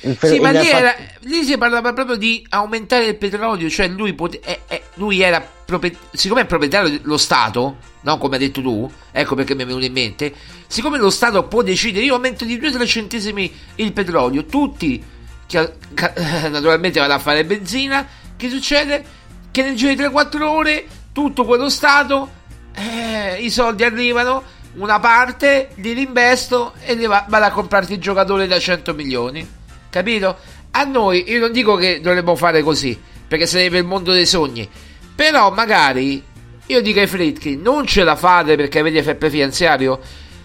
Il, sì, ma lì, era, lì, si parlava proprio di aumentare il petrolio, cioè lui, pote, eh, eh, lui era, propri- siccome è proprietario dello Stato, no? come hai detto tu, ecco perché mi è venuto in mente, siccome lo Stato può decidere, io aumento di 2-3 centesimi il petrolio, tutti che, naturalmente vanno a fare benzina, che succede? Che nel giro di 3-4 ore tutto quello Stato, eh, i soldi arrivano, una parte li rinvesto e li va, vado a comprarti il giocatore da 100 milioni capito? A noi, io non dico che dovremmo fare così, perché sarebbe il mondo dei sogni, però magari io dico ai Fritkin, non ce la fate perché avete FP finanziario,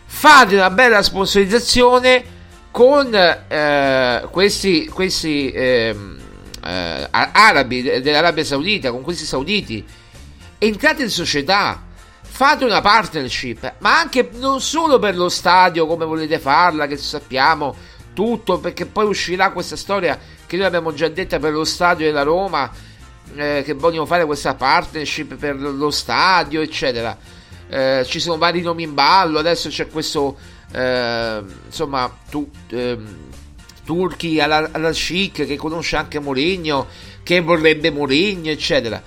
fate una bella sponsorizzazione con eh, questi, questi eh, eh, arabi dell'Arabia Saudita, con questi sauditi, entrate in società, fate una partnership, ma anche non solo per lo stadio come volete farla, che sappiamo tutto perché poi uscirà questa storia che noi abbiamo già detta per lo stadio della Roma eh, che vogliono fare questa partnership per lo stadio eccetera. Eh, ci sono vari nomi in ballo adesso c'è questo eh, insomma tu, ehm, Turchi alla, alla Chic che conosce anche Mourinho che vorrebbe Mourinho eccetera.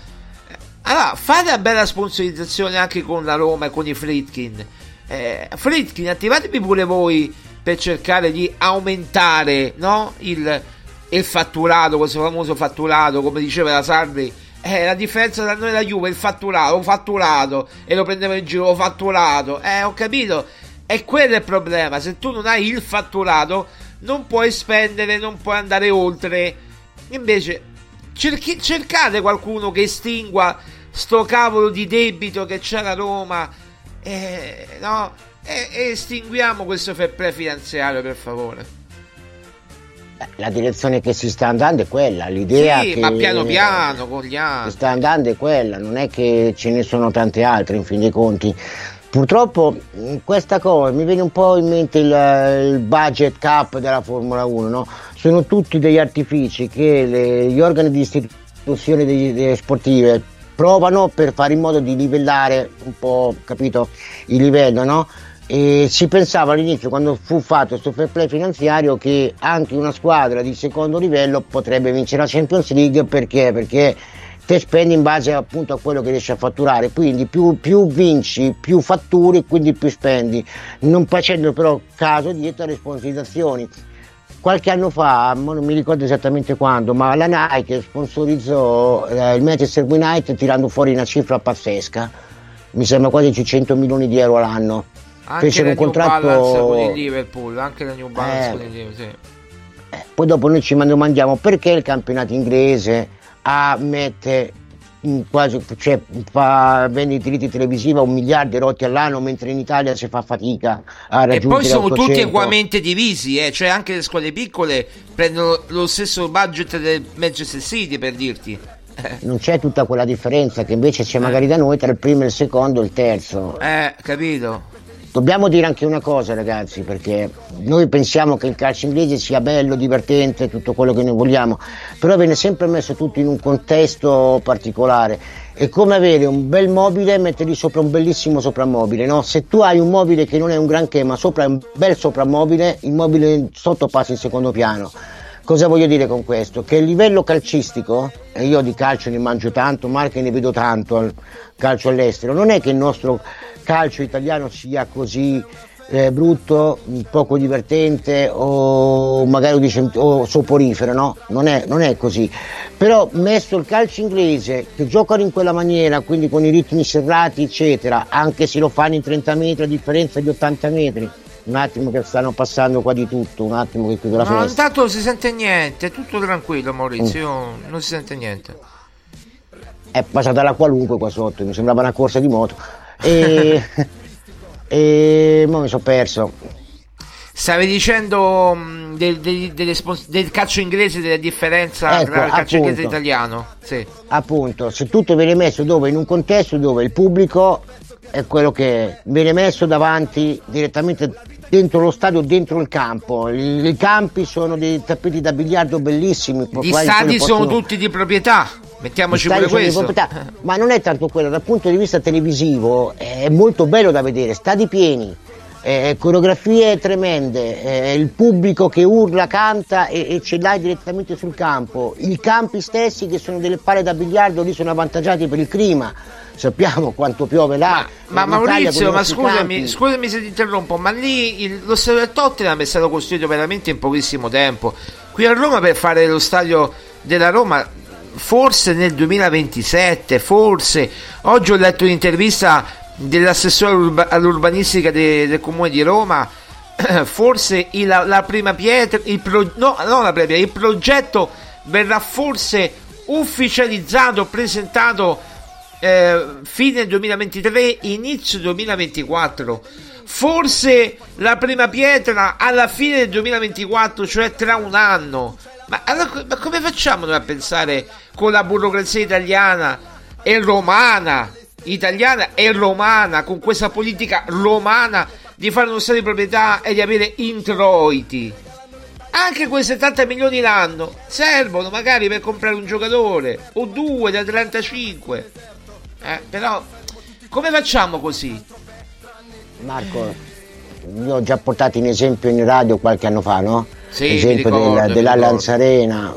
Allora fate una bella sponsorizzazione anche con la Roma e con i Fritkin. Eh, Fritkin attivatevi pure voi per cercare di aumentare no? il, il, fatturato, questo famoso fatturato, come diceva la Sardi. Eh, la differenza tra noi e la Juve è il fatturato, ho fatturato e lo prendevo in giro, ho fatturato. Eh, ho capito. E quello è il problema. Se tu non hai il fatturato, non puoi spendere, non puoi andare oltre. Invece, cerchi, cercate qualcuno che estingua sto cavolo di debito che c'è la Roma. Eh, no? E, estinguiamo questo fair play finanziario per favore la direzione che si sta andando è quella, l'idea sì, che ma piano piano con gli anni. Si sta andando è quella, non è che ce ne sono tante altre in fin dei conti. Purtroppo questa cosa mi viene un po' in mente il, il budget cap della Formula 1, no? sono tutti degli artifici che le, gli organi di istituzione degli, delle sportive provano per fare in modo di livellare un po' capito, il livello, no? E si pensava all'inizio, quando fu fatto questo fair play finanziario, che anche una squadra di secondo livello potrebbe vincere la Champions League perché? Perché te spendi in base appunto a quello che riesci a fatturare, quindi più, più vinci, più fatturi, quindi più spendi, non facendo però caso dietro alle sponsorizzazioni. Qualche anno fa, non mi ricordo esattamente quando, ma la Nike sponsorizzò eh, il Manchester United tirando fuori una cifra pazzesca, mi sembra quasi 100 milioni di euro all'anno anche fecero un contratto con il Liverpool anche la New Balance eh, con il Liverpool sì. poi dopo noi ci domandiamo perché il campionato inglese ha, mette quasi, cioè, fa vende diritti televisivi a un miliardo di rotti all'anno mentre in Italia si fa fatica a raggiungere e poi sono 800. tutti ugualmente divisi eh? cioè anche le scuole piccole prendono lo stesso budget del Manchester City per dirti non c'è tutta quella differenza che invece c'è magari da noi tra il primo e il secondo e il terzo eh capito Dobbiamo dire anche una cosa ragazzi, perché noi pensiamo che il calcio inglese sia bello, divertente, tutto quello che noi vogliamo, però viene sempre messo tutto in un contesto particolare. È come avere un bel mobile e mettergli sopra un bellissimo soprammobile, no? Se tu hai un mobile che non è un granché, ma sopra è un bel soprammobile, il mobile sotto passa in secondo piano. Cosa voglio dire con questo? Che il livello calcistico, e io di calcio ne mangio tanto, ma ne vedo tanto al calcio all'estero, non è che il nostro calcio italiano sia così eh, brutto, poco divertente o magari dice, o soporifero, no? Non è, non è così. Però messo il calcio inglese, che giocano in quella maniera, quindi con i ritmi serrati, eccetera, anche se lo fanno in 30 metri a differenza di 80 metri, un attimo che stanno passando qua di tutto, un attimo che chiudo la no, finestra. intanto non si sente niente, è tutto tranquillo Maurizio, mm. non si sente niente. È passata la qualunque qua sotto, mi sembrava una corsa di moto. E, e mo mi sono perso. Stavi dicendo mh, del, del, del, del, calcio inglese, della differenza ecco, tra il calcio appunto, inglese e italiano. Sì. Appunto, se tutto viene messo dove? In un contesto dove il pubblico è quello che viene messo davanti direttamente dentro lo stadio, dentro il campo. I, i campi sono dei tappeti da biliardo bellissimi. Gli stadi sono tutti di proprietà. Mettiamoci pure questo. Ma non è tanto quello, dal punto di vista televisivo è molto bello da vedere, stadi pieni, eh, coreografie tremende, eh, il pubblico che urla, canta e, e, ce l'hai direttamente sul campo, i campi stessi che sono delle palle da biliardo lì sono avvantaggiati per il clima. Sappiamo quanto piove là. Ma, ma Maurizio, ma scusami, scusami se ti interrompo, ma lì il, lo stadio del Tottenham è stato costruito veramente in pochissimo tempo. Qui a Roma per fare lo stadio della Roma forse nel 2027, forse. Oggi ho letto un'intervista dell'assessore all'urbanistica de, del comune di Roma. Forse il, la prima pietra, il pro, no, non la prima, il progetto verrà forse ufficializzato, presentato eh, fine 2023, inizio 2024. Forse la prima pietra alla fine del 2024, cioè tra un anno. Ma, ma come facciamo noi a pensare con la burocrazia italiana e romana, italiana e romana, con questa politica romana di fare uno stato di proprietà e di avere introiti? Anche quei 70 milioni l'anno servono magari per comprare un giocatore o due da 35. Eh, però come facciamo così? Marco, io ho già portato in esempio in radio qualche anno fa, no? Sì, L'esempio ricordo, del, della Lanzarena.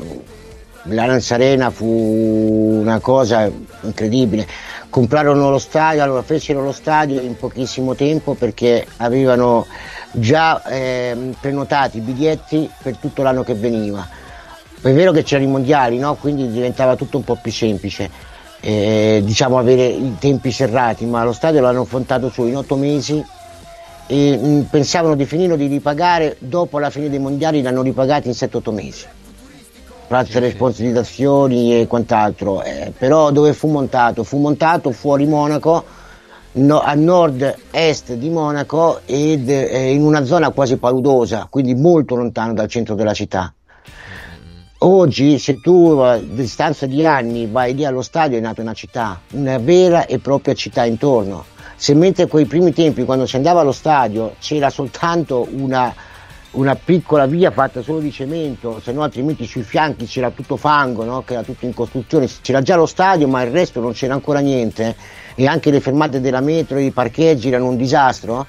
La Lanzarena fu una cosa incredibile. Comprarono lo stadio, allora fecero lo stadio in pochissimo tempo perché avevano già eh, prenotati i biglietti per tutto l'anno che veniva. È vero che c'erano i mondiali, no? quindi diventava tutto un po' più semplice, eh, diciamo avere i tempi serrati, ma lo stadio l'hanno affrontato su in otto mesi e mh, pensavano di finirlo di ripagare. Dopo la fine dei mondiali l'hanno ripagato in 7-8 mesi. Grazie alle sponsorizzazioni e quant'altro eh, però dove fu montato? fu montato fuori Monaco no, a nord-est di Monaco ed eh, in una zona quasi paludosa quindi molto lontano dal centro della città Oggi, se tu a distanza di anni vai lì allo stadio, è nata una città, una vera e propria città intorno se mentre quei primi tempi quando si andava allo stadio c'era soltanto una, una piccola via fatta solo di cemento, se no altrimenti sui fianchi c'era tutto fango, no? che era tutto in costruzione, c'era già lo stadio ma il resto non c'era ancora niente e anche le fermate della metro e i parcheggi erano un disastro.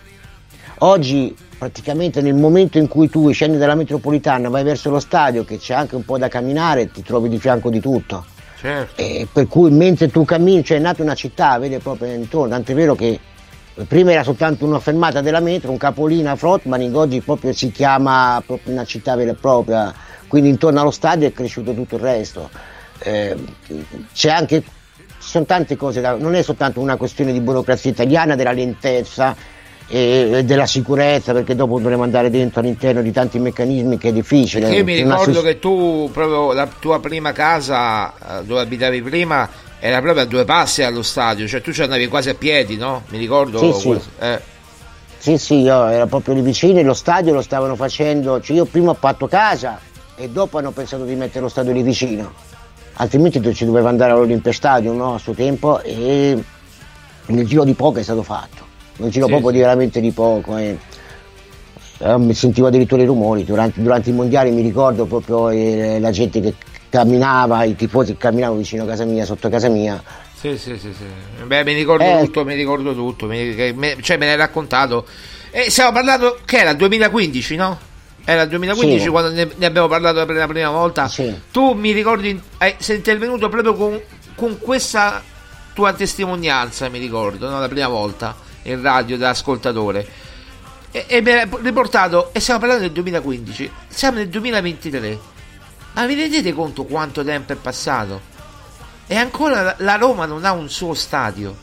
Oggi praticamente nel momento in cui tu scendi dalla metropolitana vai verso lo stadio che c'è anche un po' da camminare ti trovi di fianco di tutto. Certo. E per cui mentre tu cammini, cioè è nata una città vede proprio intorno, tant'è vero che prima era soltanto una fermata della metro, un capolino a Frotmaning, oggi proprio si chiama proprio una città vera e propria, quindi intorno allo stadio è cresciuto tutto il resto. Eh, c'è anche, ci sono tante cose, da, non è soltanto una questione di burocrazia italiana, della lentezza, e, della sicurezza perché dopo dovremo andare dentro all'interno di tanti meccanismi che è difficile. Perché io mi ricordo che tu, proprio la tua prima casa eh, dove abitavi prima, era proprio a due passi allo stadio, cioè tu ci andavi quasi a piedi, no? Mi ricordo. Sì, sì. eh. Sì, sì, io ero proprio lì vicino, e lo stadio lo stavano facendo, cioè io prima ho fatto casa e dopo hanno pensato di mettere lo stadio lì vicino, altrimenti tu ci doveva andare all'Olympia Stadium no, a suo tempo e nel giro di poco è stato fatto, nel giro Sì, proprio sì. di veramente di poco. E, eh, sentivo addirittura i rumori, durante, durante i mondiali mi ricordo proprio eh, la gente che camminava, i tifosi che camminavano vicino a casa mia, sotto casa mia, Sì, sì, sì, sì. Beh, mi ricordo Eh. tutto, mi ricordo tutto, mi- me- cioè me l'hai raccontato. E stiamo parlando, che era 2015, no? Era il 2015 Sì. quando ne, ne abbiamo parlato per la prima volta. Sì. Tu mi ricordi, eh, sei intervenuto proprio con, con questa tua testimonianza, mi ricordo, no? la prima volta in radio da ascoltatore. E, e mi hai riportato, e stiamo parlando del 2015, siamo nel 2023. Ma vi rendete conto quanto tempo è passato? E ancora la- Roma non ha un suo stadio.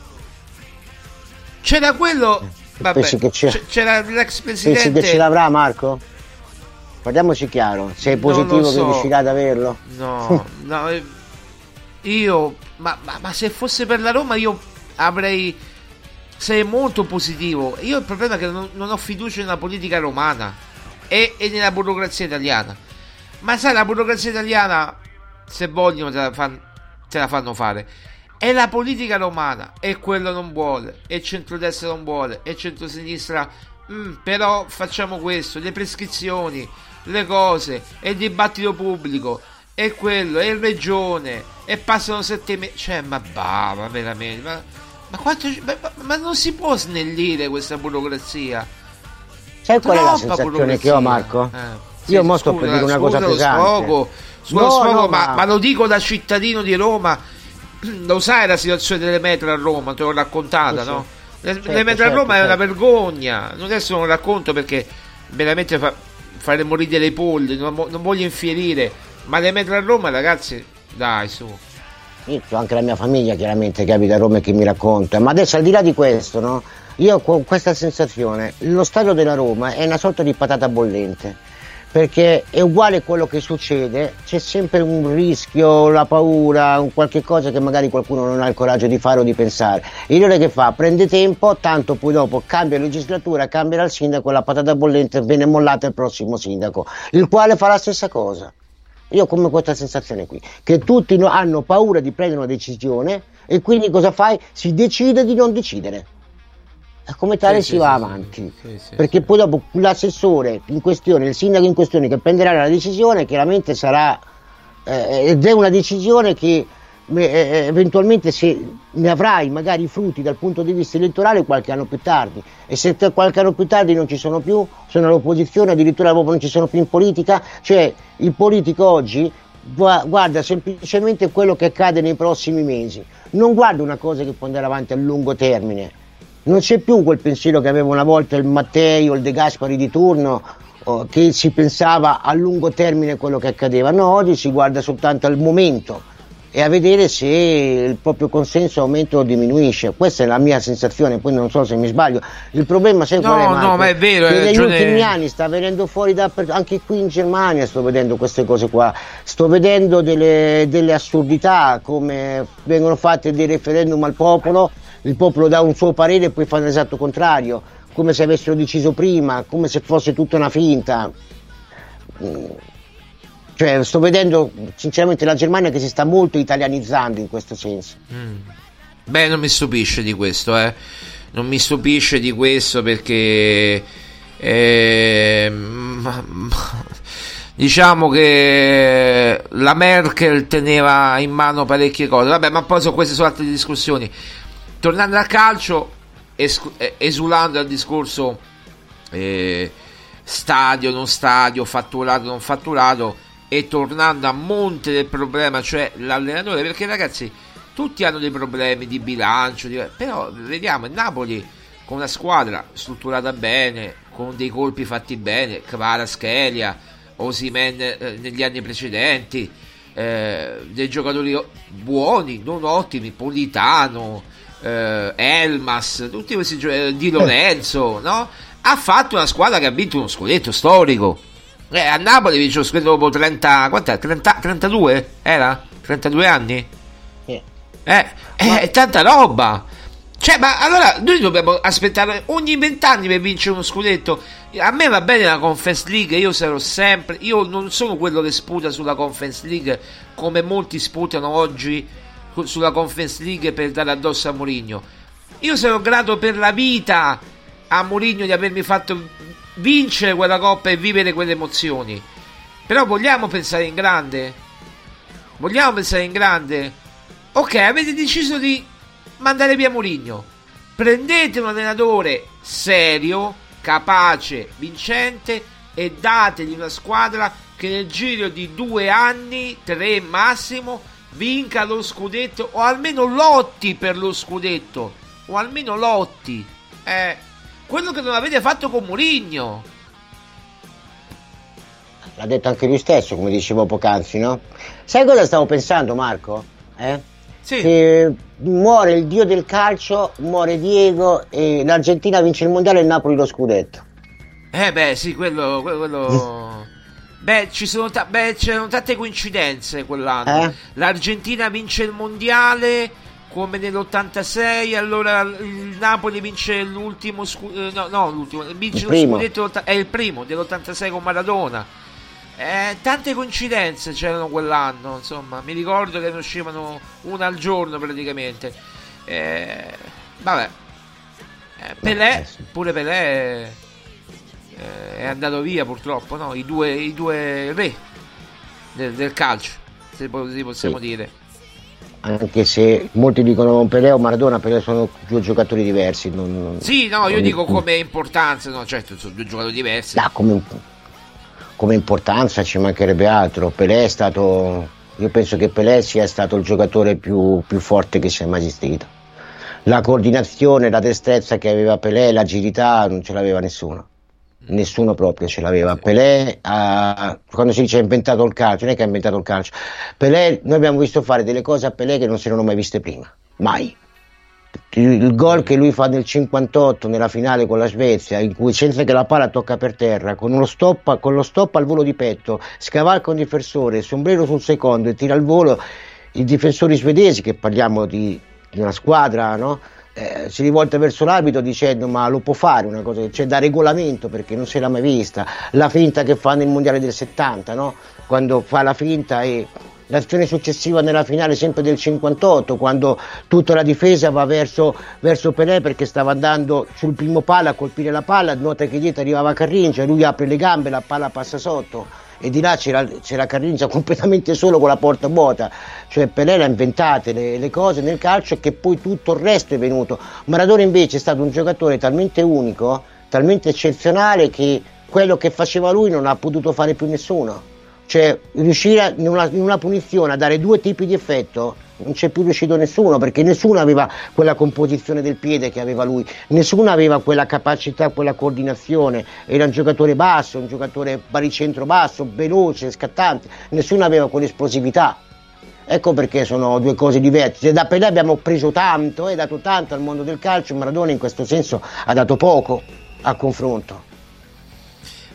C'era quello. Vabbè, pensi che c'è- c'era l'ex pensi che presidente. ce l'avrà Marco? Parliamoci chiaro, sei Non lo positivo so. che riuscirà ad averlo? No, no, eh, io, ma, ma- ma se fosse per la Roma io avrei, sarei molto positivo. Io il problema è che non, non ho fiducia nella politica romana e, e nella burocrazia italiana. Ma sai, la burocrazia italiana, se vogliono, te la, fan- te la fanno fare. È la politica romana e quello non vuole, e centrodestra non vuole, e centrosinistra, "Mm, però facciamo questo, le prescrizioni, le cose, e il dibattito pubblico, e quello, e il regione, e passano sette mesi, cioè ma veramente, ma, ma, quanto, ma, ma- non si può snellire questa burocrazia. Sai qual è la sensazione che ho burocrazia. Marco? Eh, Io sì, mo sto per dire una cosa pesante. sfogo, No, sfogo, no, ma, ma- ma lo dico da cittadino di Roma. Lo sai la situazione delle metro a Roma, te l'ho raccontata, Sì, no? sì. Le, Certo, le metro a certo, Roma è una certo. vergogna. Non adesso non racconto perché veramente fa, fare morire le polli, non voglio infierire. Ma le metro a Roma, ragazzi, dai, su. Io anche la mia famiglia chiaramente che abita a Roma e che mi racconta, ma adesso al di là di questo, no? Io ho questa sensazione, lo stadio della Roma è una sorta di patata bollente, perché è uguale a quello che succede, c'è sempre un rischio, la paura, un qualche cosa che magari qualcuno non ha il coraggio di fare o di pensare. Lione che fa? Prende tempo, tanto poi dopo cambia legislatura, cambia il sindaco, la patata bollente viene mollata il prossimo sindaco, il quale fa la stessa cosa. Io ho come questa sensazione qui, che tutti no- hanno paura di prendere una decisione e quindi cosa fai? Si decide di non decidere. E come tale Sì, si sì, va sì, avanti. perché poi dopo l'assessore in questione, il sindaco in questione che prenderà la decisione, chiaramente sarà eh, ed è una decisione che eventualmente se ne avrai magari i frutti dal punto di vista elettorale qualche anno più tardi e se qualche anno più tardi non ci sono più, sono all'opposizione, addirittura non ci sono più in politica, cioè il politico oggi gua- guarda semplicemente quello che accade nei prossimi mesi, non guarda una cosa che può andare avanti a lungo termine. Non c'è più quel pensiero che aveva una volta il Mattei o il De Gaspari di turno, che si pensava a lungo termine quello che accadeva. No, oggi si guarda soltanto al momento e a vedere se il proprio consenso aumenta o diminuisce. Questa è la mia sensazione, poi non so se mi sbaglio. Il problema sai No, qual è, no, Marco? ma è vero, che negli ragione. ultimi anni sta venendo fuori dappertutto, anche qui in Germania sto vedendo queste cose qua, sto vedendo delle, delle assurdità come vengono fatte dei referendum al popolo, il popolo dà un suo parere e poi fa l'esatto contrario, come se avessero deciso prima, come se fosse tutta una finta. Cioè, sto vedendo sinceramente la Germania che si sta molto italianizzando in questo senso. Mm. Beh, non mi stupisce di questo, eh. Non mi stupisce di questo perché. eh, ma- ma- diciamo che la Merkel teneva in mano parecchie cose. Vabbè, ma poi sono, queste sono altre discussioni. Tornando al calcio, escu- eh, esulando dal discorso eh, stadio, non stadio, fatturato, non fatturato, e tornando a monte del problema, cioè l'allenatore, perché ragazzi, tutti hanno dei problemi di bilancio, di- però vediamo il Napoli con una squadra strutturata bene, con dei colpi fatti bene, Kvara, Schelia, Osimen eh, negli anni precedenti, eh, dei giocatori buoni, non ottimi, Politano, eh, Elmas, tutti questi giocatori, Di Lorenzo, no? Ha fatto una squadra che ha vinto uno scudetto storico. Eh, a Napoli vince scudetto dopo 30, quant'è? 30, 32? Era? 32 anni? Sì. Eh, eh, è tanta roba. Cioè, ma allora noi dobbiamo aspettare ogni vent'anni per vincere uno scudetto. A me va bene la Conference League, io sarò sempre. Io non sono quello che sputa sulla Conference League come molti sputano oggi sulla Conference League per dare addosso a Mourinho. Io sarò grato per la vita a Mourinho di avermi fatto vincere quella coppa e vivere quelle emozioni. Però vogliamo pensare in grande? Vogliamo pensare in grande? Ok, avete deciso di mandare via Mourinho. Prendete un allenatore serio, capace, vincente e dategli una squadra che nel giro di due anni, tre massimo, vinca lo scudetto o almeno lotti per lo scudetto o almeno lotti. Eh, quello che non avete fatto con Mourinho. L'ha detto anche lui stesso, come dicevo poc'anzi, no? Sai cosa stavo pensando, Marco? Eh? Sì. Che muore il dio del calcio, muore Diego e l'Argentina vince il mondiale e il Napoli lo scudetto. Eh beh, sì, quello... quello... Beh, ci sono ta- beh, c'erano tante coincidenze quell'anno. Eh? L'Argentina vince il mondiale come nell'86, allora il Napoli vince l'ultimo scudetto, no, no, l'ultimo, vince Il lo scudetto, è il primo dell'86 con Maradona. Eh, tante coincidenze c'erano quell'anno, insomma, mi ricordo che ne uscivano una al giorno praticamente. Eh, vabbè, Eh, Pelé, pure Pelé eh, è andato via purtroppo, no? I due, i due re del, del calcio, se possiamo Sì. dire. Anche se molti dicono Pelé o Maradona, Pelé sono due giocatori diversi. Non, Sì, no, io dico come importanza, no, certo, sono due giocatori diversi. Da, come, come importanza ci mancherebbe altro. Pelé è stato. Io penso che Pelé sia stato il giocatore più, più forte che sia mai esistito. La coordinazione, la destrezza che aveva Pelé, l'agilità non ce l'aveva nessuno. Nessuno proprio ce l'aveva. Pelé, ha- quando si dice ha inventato il calcio, non è che ha inventato il calcio. Pelé, noi abbiamo visto fare delle cose a Pelé che non si erano mai viste prima. Mai. Il, il gol che lui fa nel 58 nella finale con la Svezia, in cui senza che la palla tocca per terra, con, stop, con lo stop al volo di petto, scavalca un difensore, sombrero sul secondo e tira al volo, i difensori svedesi, che parliamo di, di una squadra, no? Eh, si rivolta verso l'arbitro dicendo ma lo può fare una cosa, c'è da regolamento perché non si era mai vista, la finta che fa nel mondiale del 70, no? quando fa la finta e l'azione successiva nella finale sempre del 58 quando tutta la difesa va verso, verso Pelé perché stava andando sul primo palo a colpire la palla, nota che dietro arrivava Carringia, lui apre le gambe, la palla passa sotto e di là c'era, c'era Carringia completamente solo con la porta vuota, cioè Pelé ha inventate le, le cose nel calcio e che poi tutto il resto è venuto. Maradona invece è stato un giocatore talmente unico, talmente eccezionale che quello che faceva lui non ha potuto fare più nessuno. Cioè riuscire in una, in una punizione a dare due tipi di effetto non c'è più riuscito nessuno perché nessuno aveva quella composizione del piede che aveva lui, nessuno aveva quella capacità, quella coordinazione, era un giocatore basso, un giocatore baricentro basso, veloce, scattante, nessuno aveva quell'esplosività. Ecco perché sono due cose diverse. Da Pelé abbiamo preso tanto, e dato tanto al mondo del calcio, Maradona in questo senso ha dato poco al confronto.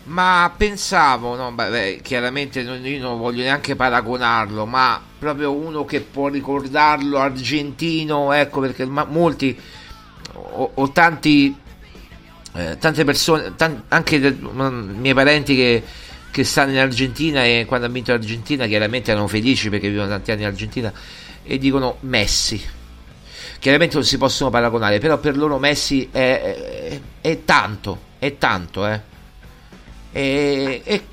Ma pensavo, no, beh, chiaramente non, io non voglio neanche paragonarlo, ma proprio uno che può ricordarlo argentino, ecco perché molti o, o tanti, eh, tante persone, tan- anche de- m- miei parenti che, che stanno in Argentina e quando ha vinto l'Argentina chiaramente erano felici perché vivono tanti anni in Argentina e dicono Messi. Chiaramente non si possono paragonare, però per loro Messi è, è- è tanto, è tanto, eh. E, e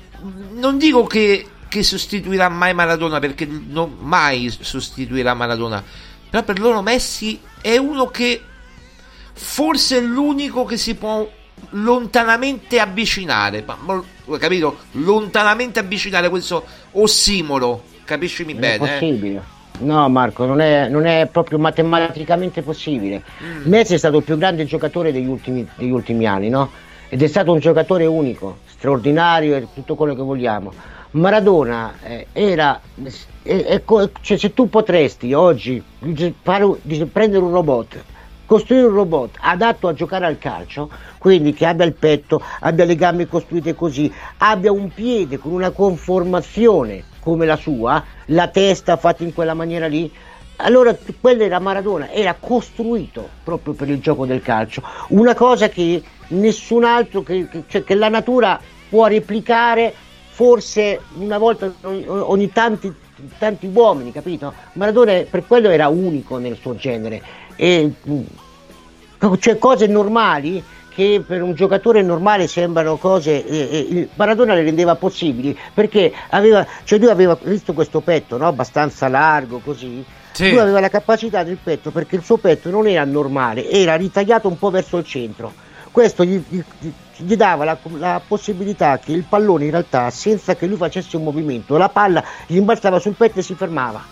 non dico che, che sostituirà mai Maradona perché non mai sostituirà Maradona però per loro Messi è uno che forse è l'unico che si può lontanamente avvicinare ma, ma- capito? lontanamente avvicinare questo ossimoro capiscimi Non è bene eh? possibile. No Marco, non è, non è proprio matematicamente possibile. Mm. Messi è stato il più grande giocatore degli ultimi, degli ultimi anni, no? Ed è stato un giocatore unico, straordinario e tutto quello che vogliamo. Maradona eh, era, è co- cioè, se tu potresti oggi fare prendere un robot, costruire un robot adatto a giocare al calcio, quindi che abbia il petto, abbia le gambe costruite così, abbia un piede con una conformazione come la sua, la testa fatta in quella maniera lì, allora quello era Maradona, era costruito proprio per il gioco del calcio, una cosa che nessun altro, che, che, cioè, che la natura può replicare forse una volta ogni, tanti, tanti uomini, capito? Maradona per quello era unico nel suo genere. E, cioè cose normali che per un giocatore normale sembrano cose, eh, eh, Maradona le rendeva possibili perché aveva, cioè lui aveva visto questo petto no? abbastanza largo così, sì. lui aveva la capacità del petto perché il suo petto non era normale, era ritagliato un po' verso il centro. Questo gli, gli, gli dava la, la, possibilità che il pallone in realtà senza che lui facesse un movimento, la palla gli imbalzava sul petto e si fermava.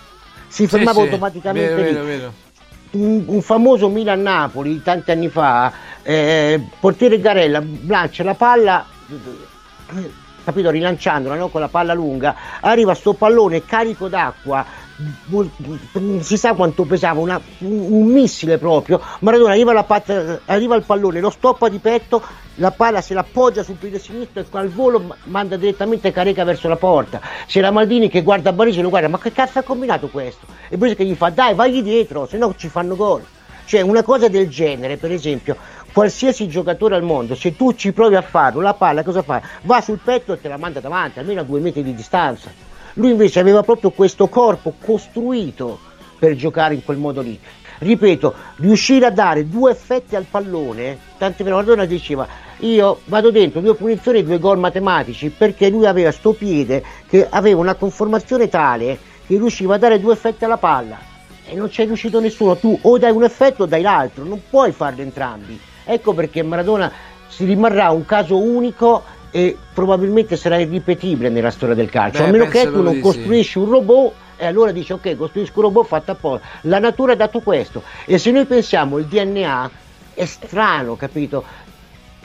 Si fermava sì, automaticamente. Vero, vero, vero un, un famoso Milan-Napoli tanti anni fa, eh, portiere Garella lancia la palla, capito, rilanciandola no? con la palla lunga, arriva sto pallone carico d'acqua, non si sa quanto pesava, una, un, missile proprio, Maradona arriva, la pat- arriva al pallone, lo stoppa di petto, la palla se l'appoggia sul piede sinistro e al volo manda direttamente Careca verso la porta. C'era Maldini che guarda Barisi e lo guarda, ma che cazzo ha combinato questo? E Barisi che gli fa, dai, vai dietro, se no ci fanno gol. Cioè una cosa del genere, per esempio, qualsiasi giocatore al mondo, se tu ci provi a farlo, la palla cosa fa? Va sul petto e te la manda davanti, almeno a due metri di distanza. Lui invece aveva proprio questo corpo costruito per giocare in quel modo lì. Ripeto, riuscire a dare due effetti al pallone, tante volte Maradona diceva io vado dentro due punizioni e due gol matematici perché lui aveva sto piede che aveva una conformazione tale che riusciva a dare due effetti alla palla. E non c'è riuscito nessuno, tu o dai un effetto o dai l'altro, non puoi farli entrambi. Ecco perché Maradona si rimarrà un caso unico e probabilmente sarà irripetibile nella storia del calcio, Beh, a meno che tu non costruisci sì. un robot e allora dici ok, costruisco un robot fatto apposta. La natura ha dato questo. E se noi pensiamo il DNA è strano, capito?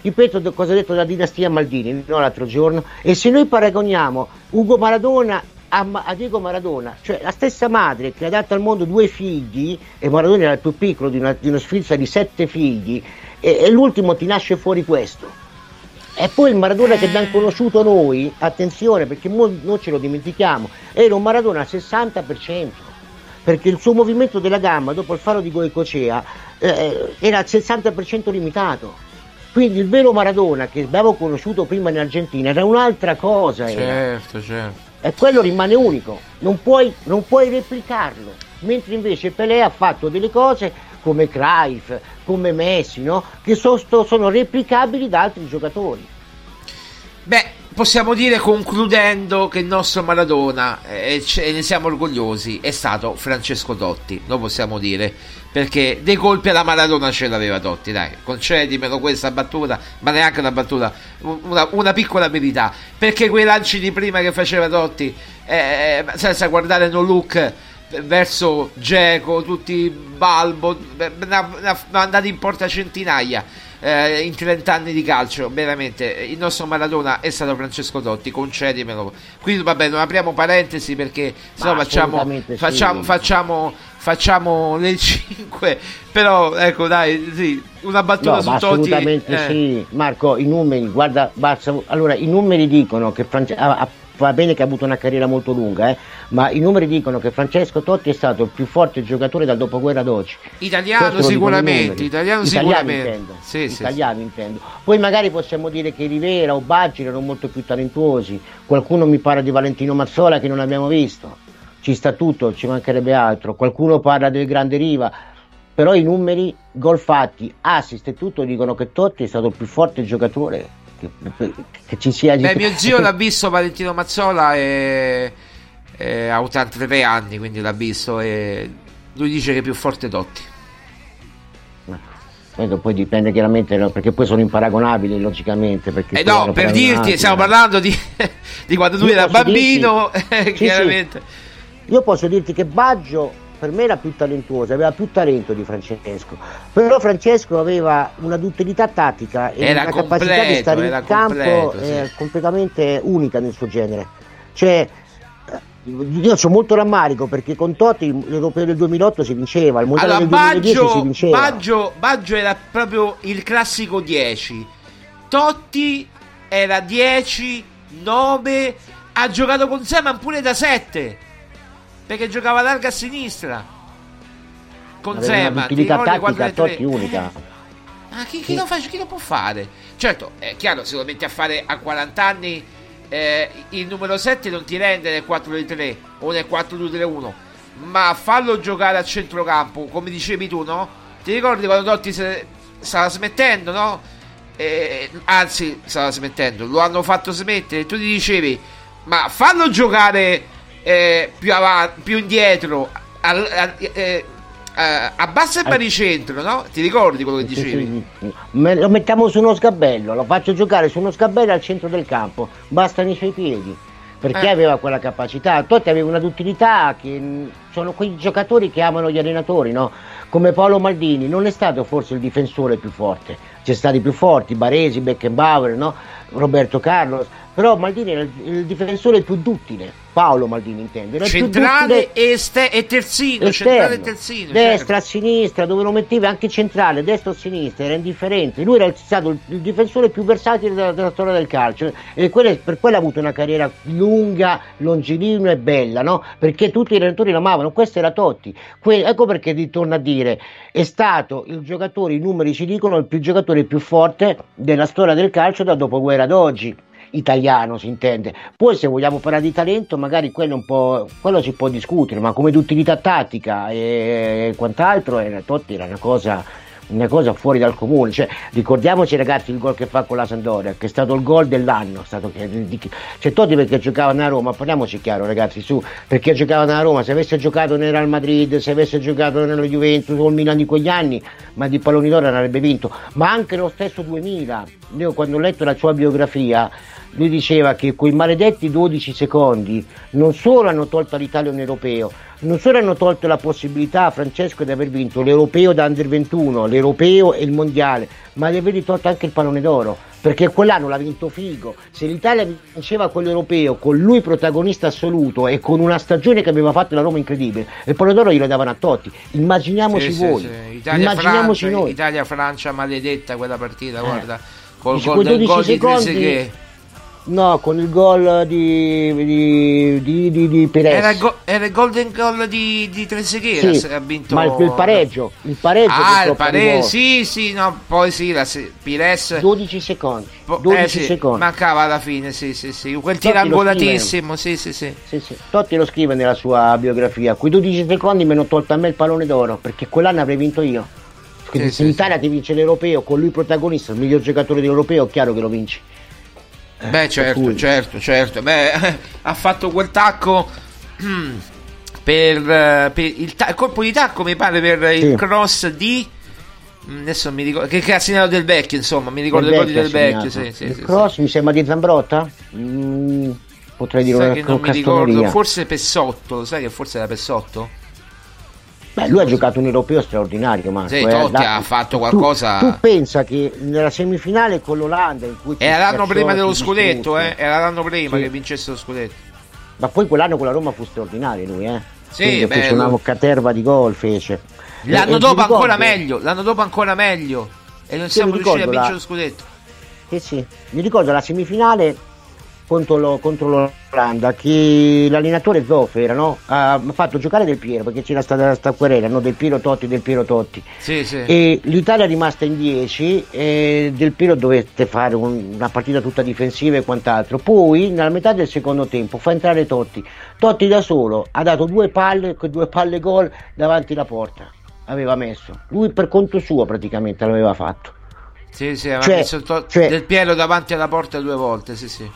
Ripeto cosa ha detto la dinastia Maldini no, l'altro giorno. E se noi paragoniamo Ugo Maradona a, a, Diego Maradona, cioè la stessa madre che ha dato al mondo due figli, e Maradona era il più piccolo di una, di una sfilza di sette figli, e, e l'ultimo ti nasce fuori questo e poi il Maradona che abbiamo conosciuto noi, attenzione perché noi ce lo dimentichiamo, era un Maradona al 60%, perché il suo movimento della gamma dopo il faro di Goicocea eh, era al 60% limitato. Quindi il vero Maradona che abbiamo conosciuto prima in Argentina era un'altra cosa. Certo, certo. E quello rimane unico, non puoi, non puoi replicarlo. Mentre invece Pelé ha fatto delle cose come Cruyff, come Messi, no? che sono, sono replicabili da altri giocatori. Beh, possiamo dire concludendo che il nostro Maradona, eh, e ne siamo orgogliosi, è stato Francesco Totti, lo possiamo dire, perché dei colpi alla Maradona ce l'aveva Totti, dai, concedimelo questa battuta, ma neanche una battuta, una, una piccola verità, perché quei lanci di prima che faceva Totti, eh, senza guardare no look, verso Geco, tutti Balbo, ne ha andati in porta centinaia eh, in 30 anni di calcio. Veramente, il nostro Maradona è stato Francesco Totti, concedimelo. Qui vabbè, non apriamo parentesi perché sennò facciamo, sì. facciamo, facciamo, facciamo le 5. Però ecco, dai, sì, una battuta no, su Totti. Assolutamente eh. sì, Marco. I numeri, guarda, basta, allora i numeri dicono che Francesco va bene che ha avuto una carriera molto lunga, eh, ma i numeri dicono che Francesco Totti è stato il più forte giocatore dal dopoguerra ad oggi. Italiano sicuramente, italiano sicuramente. Intendo. Sì, italiano sì, intendo. Poi magari possiamo dire che Rivera o Baggi erano molto più talentuosi. Qualcuno mi parla di Valentino Mazzola che non abbiamo visto. Ci sta tutto, ci mancherebbe altro. Qualcuno parla del grande Riva. Però i numeri, gol fatti, assist e tutto dicono che Totti è stato il più forte giocatore che, che ci sia Beh, mio zio l'ha visto Valentino Mazzola e, e ha 83 anni quindi l'ha visto e lui dice che è più forte Dotti. Poi dipende chiaramente perché poi sono imparagonabili logicamente eh no per dirti stiamo parlando di, di quando lui era bambino dirti, chiaramente sì, sì. Io posso dirti che Baggio per me era più talentuoso, aveva più talento di Francesco, però Francesco aveva una duttilità tattica e era una completo, capacità di stare in campo completo, sì. completamente unica nel suo genere. Cioè, io ho molto rammarico perché con Totti l'Europeo del 2008 si vinceva, il Mondiale Allora, del 2010 si Baggio, vinceva. Baggio, Baggio era proprio il classico 10. Totti era 10, 9, ha giocato con Seman pure da 7. Perché giocava larga a sinistra. Con Aveva una Seman, ti utilità ricordi tattica a 4-3? Totti unica. Ma chi, chi lo fa, chi lo può fare? Certo, è chiaro, se lo metti a fare a 40 anni, eh, il numero 7 non ti rende nel 4-3 o nel 4-2-3-1, ma fallo giocare a centrocampo, come dicevi tu, no? Ti ricordi quando Totti se- stava smettendo, no? Eh, anzi, stava smettendo, lo hanno fatto smettere, tu gli dicevi, ma fallo giocare eh, più avanti, più indietro, al- al- eh, eh, abbassa il baricentro, no? Ti ricordi quello che dicevi? me- lo mettiamo su uno sgabello, lo faccio giocare su uno sgabello al centro del campo, bastano i suoi piedi. Perché Eh. aveva quella capacità, Totti aveva una duttilità che mh, sono quei giocatori che amano gli allenatori, no? Come Paolo Maldini, non è stato forse il difensore più forte, c'è stati più forti, Baresi, Beckenbauer, no? Roberto Carlos, però Maldini era il difensore più duttile, Paolo Maldini più Centrale e, este- e terzino, esterno, centrale e terzino. destra, certo. sinistra, dove lo mettevi anche centrale, destra o sinistra, era indifferente. Lui era stato il, il difensore più versatile della, della storia del calcio e quelle- per quello ha avuto una carriera lunga, longilinua e bella, no? Perché tutti i allenatori lo amavano, questo era Totti. Que- ecco perché ritorno a dire, è stato il giocatore, i numeri ci dicono, il più giocatore più forte della storia del calcio da dopoguerra ad oggi italiano si intende. Poi se vogliamo parlare di talento, magari quello, quello si può discutere, ma come d'utilità tattica e quant'altro, era, Totti era una cosa, una cosa fuori dal comune. Cioè, ricordiamoci ragazzi il gol che fa con la Sandoria, che è stato il gol dell'anno. Stato che, cioè Totti perché giocava nella Roma, parliamoci chiaro ragazzi, su, perché giocava nella Roma, se avesse giocato nel Real Madrid, se avesse giocato nella Juventus o il Milan di quegli anni, ma di palloni d'oro avrebbe vinto. Ma anche lo stesso 2000, io quando ho letto la sua biografia, lui diceva che quei maledetti 12 secondi non solo hanno tolto all'Italia un europeo, non solo hanno tolto la possibilità a Francesco di aver vinto l'europeo da under 21, l'europeo e il mondiale, ma di avergli tolto anche il pallone d'oro. Perché quell'anno l'ha vinto Figo. Se l'Italia vinceva quello europeo con lui protagonista assoluto e con una stagione che aveva fatto la Roma incredibile, il pallone d'oro glielo davano a Totti. Immaginiamoci Sì, sì, voi. sì. Italia-Francia, Immaginiamoci noi. Italia-Francia maledetta quella partita, Eh. guarda. Col Dici, gol del 12 gol di secondi- Trezeguet. No, con il gol di, di, di, di, di Perez. Era il, go- era il golden goal di, di Trezeguet, Sì, ha vinto... ma il, il pareggio, il pareggio Ah, il pareggio, sì, sì, no, poi sì, la se- Pires... 12 secondi, po- 12 eh, sì, secondi. Mancava alla fine, sì, sì, sì. Quel Totti tirangolatissimo, sì, sì, sì. Sì, sì. Totti lo scrive nella sua biografia. Quei 12 secondi mi hanno tolto a me il pallone d'oro perché quell'anno avrei vinto io. Quindi Sì, se l'Italia ti vince l'europeo con lui protagonista, il miglior giocatore dell'europeo, è chiaro che lo vinci. Beh, certo, cui- certo, certo. Beh, ha fatto quel tacco per, eh, per il, ta- il colpo di tacco, mi pare, per Sì. il cross di... mm, Adesso mi ricordo che, che ha segnato del vecchio, insomma, mi ricordo Del del Vecchio. Sì, sì, il sì, cross mi sembra di Zambrotta? Mm, potrei sì. dire Sai una che non mi ricordo, forse Pessotto, sai che forse era Pessotto? Beh, lui ha giocato un europeo straordinario, Marco. Sì, eh. Totti Da- ha fatto tu- qualcosa- Tu, pensa che nella semifinale con l'Olanda, in cui Era l'anno prima dello scudetto, eh? Era l'anno prima Sì. che vincesse lo scudetto. Ma poi quell'anno con la Roma fu straordinario lui, eh. Sì, Quindi fece una caterva di gol, fece. L'anno E- dopo ricordo- ancora meglio, l'anno dopo ancora meglio. E non siamo riusciti a vincere la- lo scudetto. Sì, sì. Mi ricordo la semifinale contro, lo- contro l'Olanda che l'allenatore Zoff era, no? ha fatto giocare Del Piero perché c'era stata sta querela, no? Del Piero Totti, Del Piero Totti. Sì, sì. E l'Italia è rimasta in 10 e Del Piero dovette fare un- una partita tutta difensiva e quant'altro. Poi, nella metà del secondo tempo, fa entrare Totti. Totti da solo ha dato due palle, due palle gol davanti alla porta. Aveva messo. Lui per conto suo praticamente l'aveva fatto. Sì, sì, aveva Cioè- messo to- cioè- del Piero davanti alla porta due volte, sì, sì.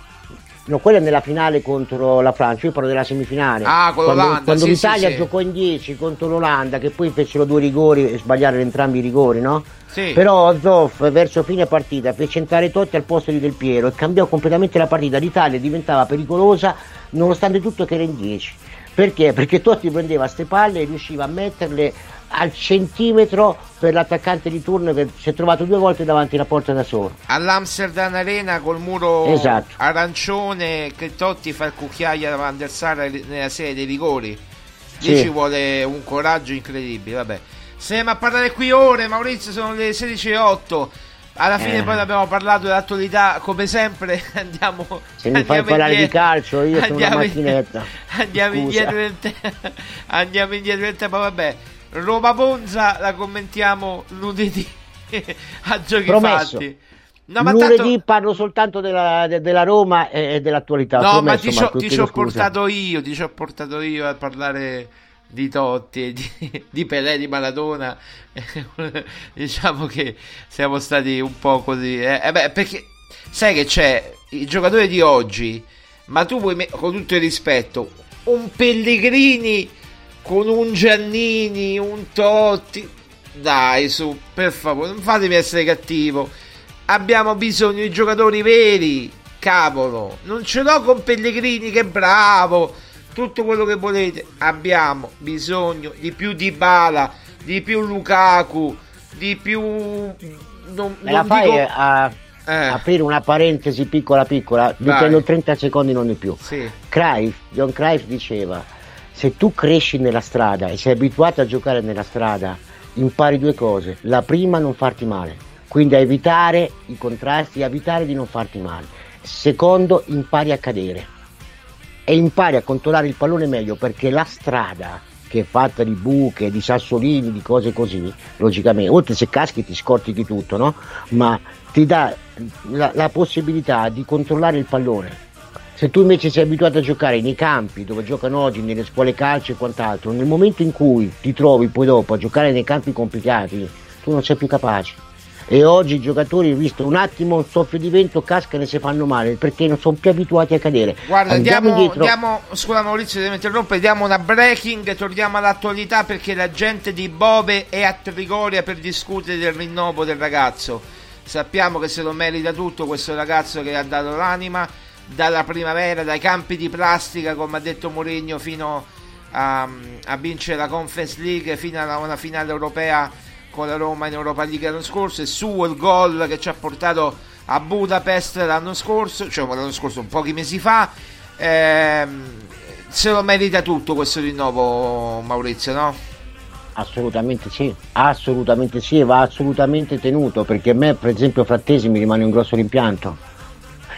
No, quella è nella finale contro la Francia, io parlo della semifinale. Ah, con quando, l'Olanda, quando sì, l'Italia sì, sì. giocò in 10 contro l'Olanda, che poi fecero due rigori e sbagliarono entrambi i rigori, no? Sì. Però Zoff verso fine partita fece entrare Totti al posto di Del Piero e cambiò completamente la partita. L'Italia diventava pericolosa nonostante tutto che era in 10. Perché? Perché Totti prendeva ste palle e riusciva a metterle al centimetro per l'attaccante di turno che si è trovato due volte davanti alla porta da solo. All'Amsterdam Arena col muro Esatto. arancione che Totti fa il cucchiaio davanti al Sara nella serie dei rigori. Lì Sì. ci vuole un coraggio incredibile, vabbè. Stiamo a parlare qui ore, Maurizio, sono le 16.08. Alla fine Eh. poi abbiamo parlato dell'attualità, come sempre andiamo Se mi fai andiamo parlare di indietro. calcio, io sono una Andiamo- macchinetta. Andiamo indietro tempo. Andiamo indietro nel tempo, vabbè. Roma Bonza la commentiamo lunedì a giochi Promesso. fatti. No, ma Lunedì tanto parlo soltanto della, de- della Roma e, dell'attualità. No, ma Promesso, ti ci ho- Marco, ti ci ho portato io, ti ci ho portato io a parlare di Totti di, di Pelé, di Maradona. diciamo che siamo stati un po' così. Eh, eh beh, perché sai che c'è i giocatori di oggi, ma tu vuoi, me- con tutto il rispetto, un Pellegrini con un Giannini, un Totti. Dai, su, per favore, non fatemi essere cattivo. Abbiamo bisogno di giocatori veri. Cavolo, non ce l'ho con Pellegrini, che bravo. Tutto quello che volete. Abbiamo bisogno di più di Bala, di più Lukaku, di più. Non, Me la non fai dico- Eh. a, aprire una parentesi piccola piccola? Vi prendo 30 secondi, non di più. Sì. Cruyff, John Cruyff diceva, se tu cresci nella strada e sei abituato a giocare nella strada, impari due cose. La prima, non farti male. Quindi a evitare i contrasti, a evitare di non farti male. Secondo, impari a cadere. E impari a controllare il pallone meglio perché la strada che è fatta di buche, di sassolini, di cose così, logicamente, oltre se caschi ti scortichi tutto, no? Ma ti dà la, la possibilità di controllare il pallone. Se tu invece sei abituato a giocare nei campi dove giocano oggi, nelle scuole calcio e quant'altro, nel momento in cui ti trovi poi dopo a giocare nei campi complicati, tu non sei più capace. E oggi i giocatori, visto un attimo un soffio di vento, cascano e si fanno male perché non sono più abituati a cadere. Guarda, Andiamo diamo, indietro. diamo- scusa Maurizio, devo interrompere, diamo una breaking, torniamo all'attualità perché la gente di Bove è a Trigoria per discutere del rinnovo del ragazzo. Sappiamo che se lo merita tutto questo ragazzo che ha dato l'anima dalla primavera, dai campi di plastica, come ha detto Mourinho, fino a, a vincere la Conference League, fino a una finale europea con la Roma in Europa League l'anno scorso, e su il gol che ci ha portato a Budapest l'anno scorso, cioè l'anno scorso, pochi mesi fa. Ehm, se lo merita tutto questo rinnovo, Maurizio, no? Assolutamente sì, assolutamente sì, va assolutamente tenuto perché a me per esempio Frattesi mi rimane un grosso rimpianto.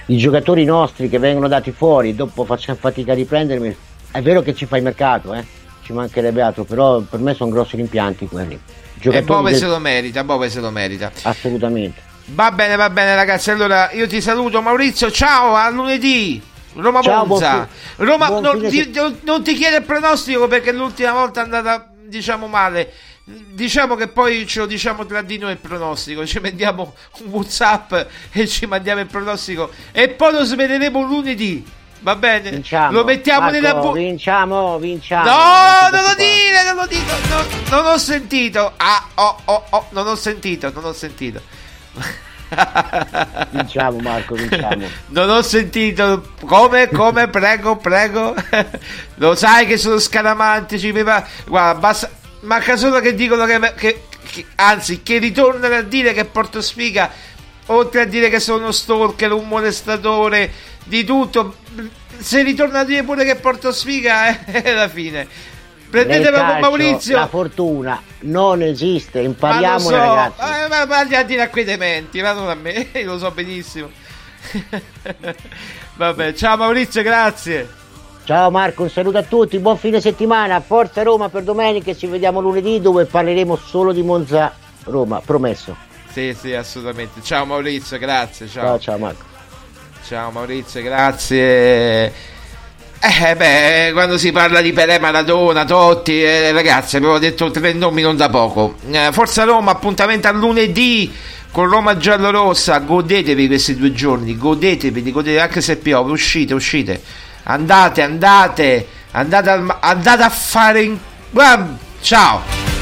I giocatori nostri che vengono dati fuori e dopo facciamo fatica a riprendermi, è vero che ci fai mercato, eh? ci mancherebbe altro, però per me sono grossi rimpianti quelli. E Giocatori Bove del- se lo merita, Bove se lo merita. Assolutamente. Va bene, va bene ragazzi, allora io ti saluto Maurizio, ciao, a lunedì. Roma Ciao, Monza. Roma, non, ti, non- non ti chiede il pronostico perché l'ultima volta è andata, diciamo, male. Diciamo che poi ce lo diciamo tra di noi il pronostico, ci mandiamo un WhatsApp e ci mandiamo il pronostico e poi lo sveleremo lunedì. Va bene? Vinciamo. Lo mettiamo Marco, nella bu- Vinciamo, vinciamo. No, Non lo dire, non lo dico. no, non ho sentito. Ah, oh, oh, oh, non ho sentito, non ho sentito. Vinciamo Marco, vinciamo. Non ho sentito come, come, prego, prego. Lo sai che sono scaramantici. Mi va... Guarda, basta... manca solo che dicono che, che- che- Anzi, che ritornano a dire che Porto Sfiga, oltre a dire che sono stalker, un molestatore, di tutto, se ritorna a dire pure che Porto Sfiga è la fine. Nel Prendetelo con Maurizio. La fortuna non esiste, Ma impariamo so, ragazzi. eh, ma parli a dire a quei dementi, ma non a me, lo so benissimo. Vabbè, ciao Maurizio, grazie. Ciao Marco, un saluto a tutti, buon fine settimana, forza Roma per domenica e ci vediamo lunedì dove parleremo solo di Monza Roma, promesso. Sì, sì, assolutamente. Ciao Maurizio, grazie. Ciao, Ciao ciao Marco. Ciao Maurizio, grazie. Eh beh, quando si parla di Pelé, Maradona, Totti, eh, ragazzi, abbiamo detto tre nomi non da poco. Eh, Forza Roma, appuntamento a lunedì con Roma giallorossa. Godetevi questi due giorni, godetevi, godetevi anche se piove. Uscite, uscite. Andate, andate, andate, ma- andate a fare in... Ciao.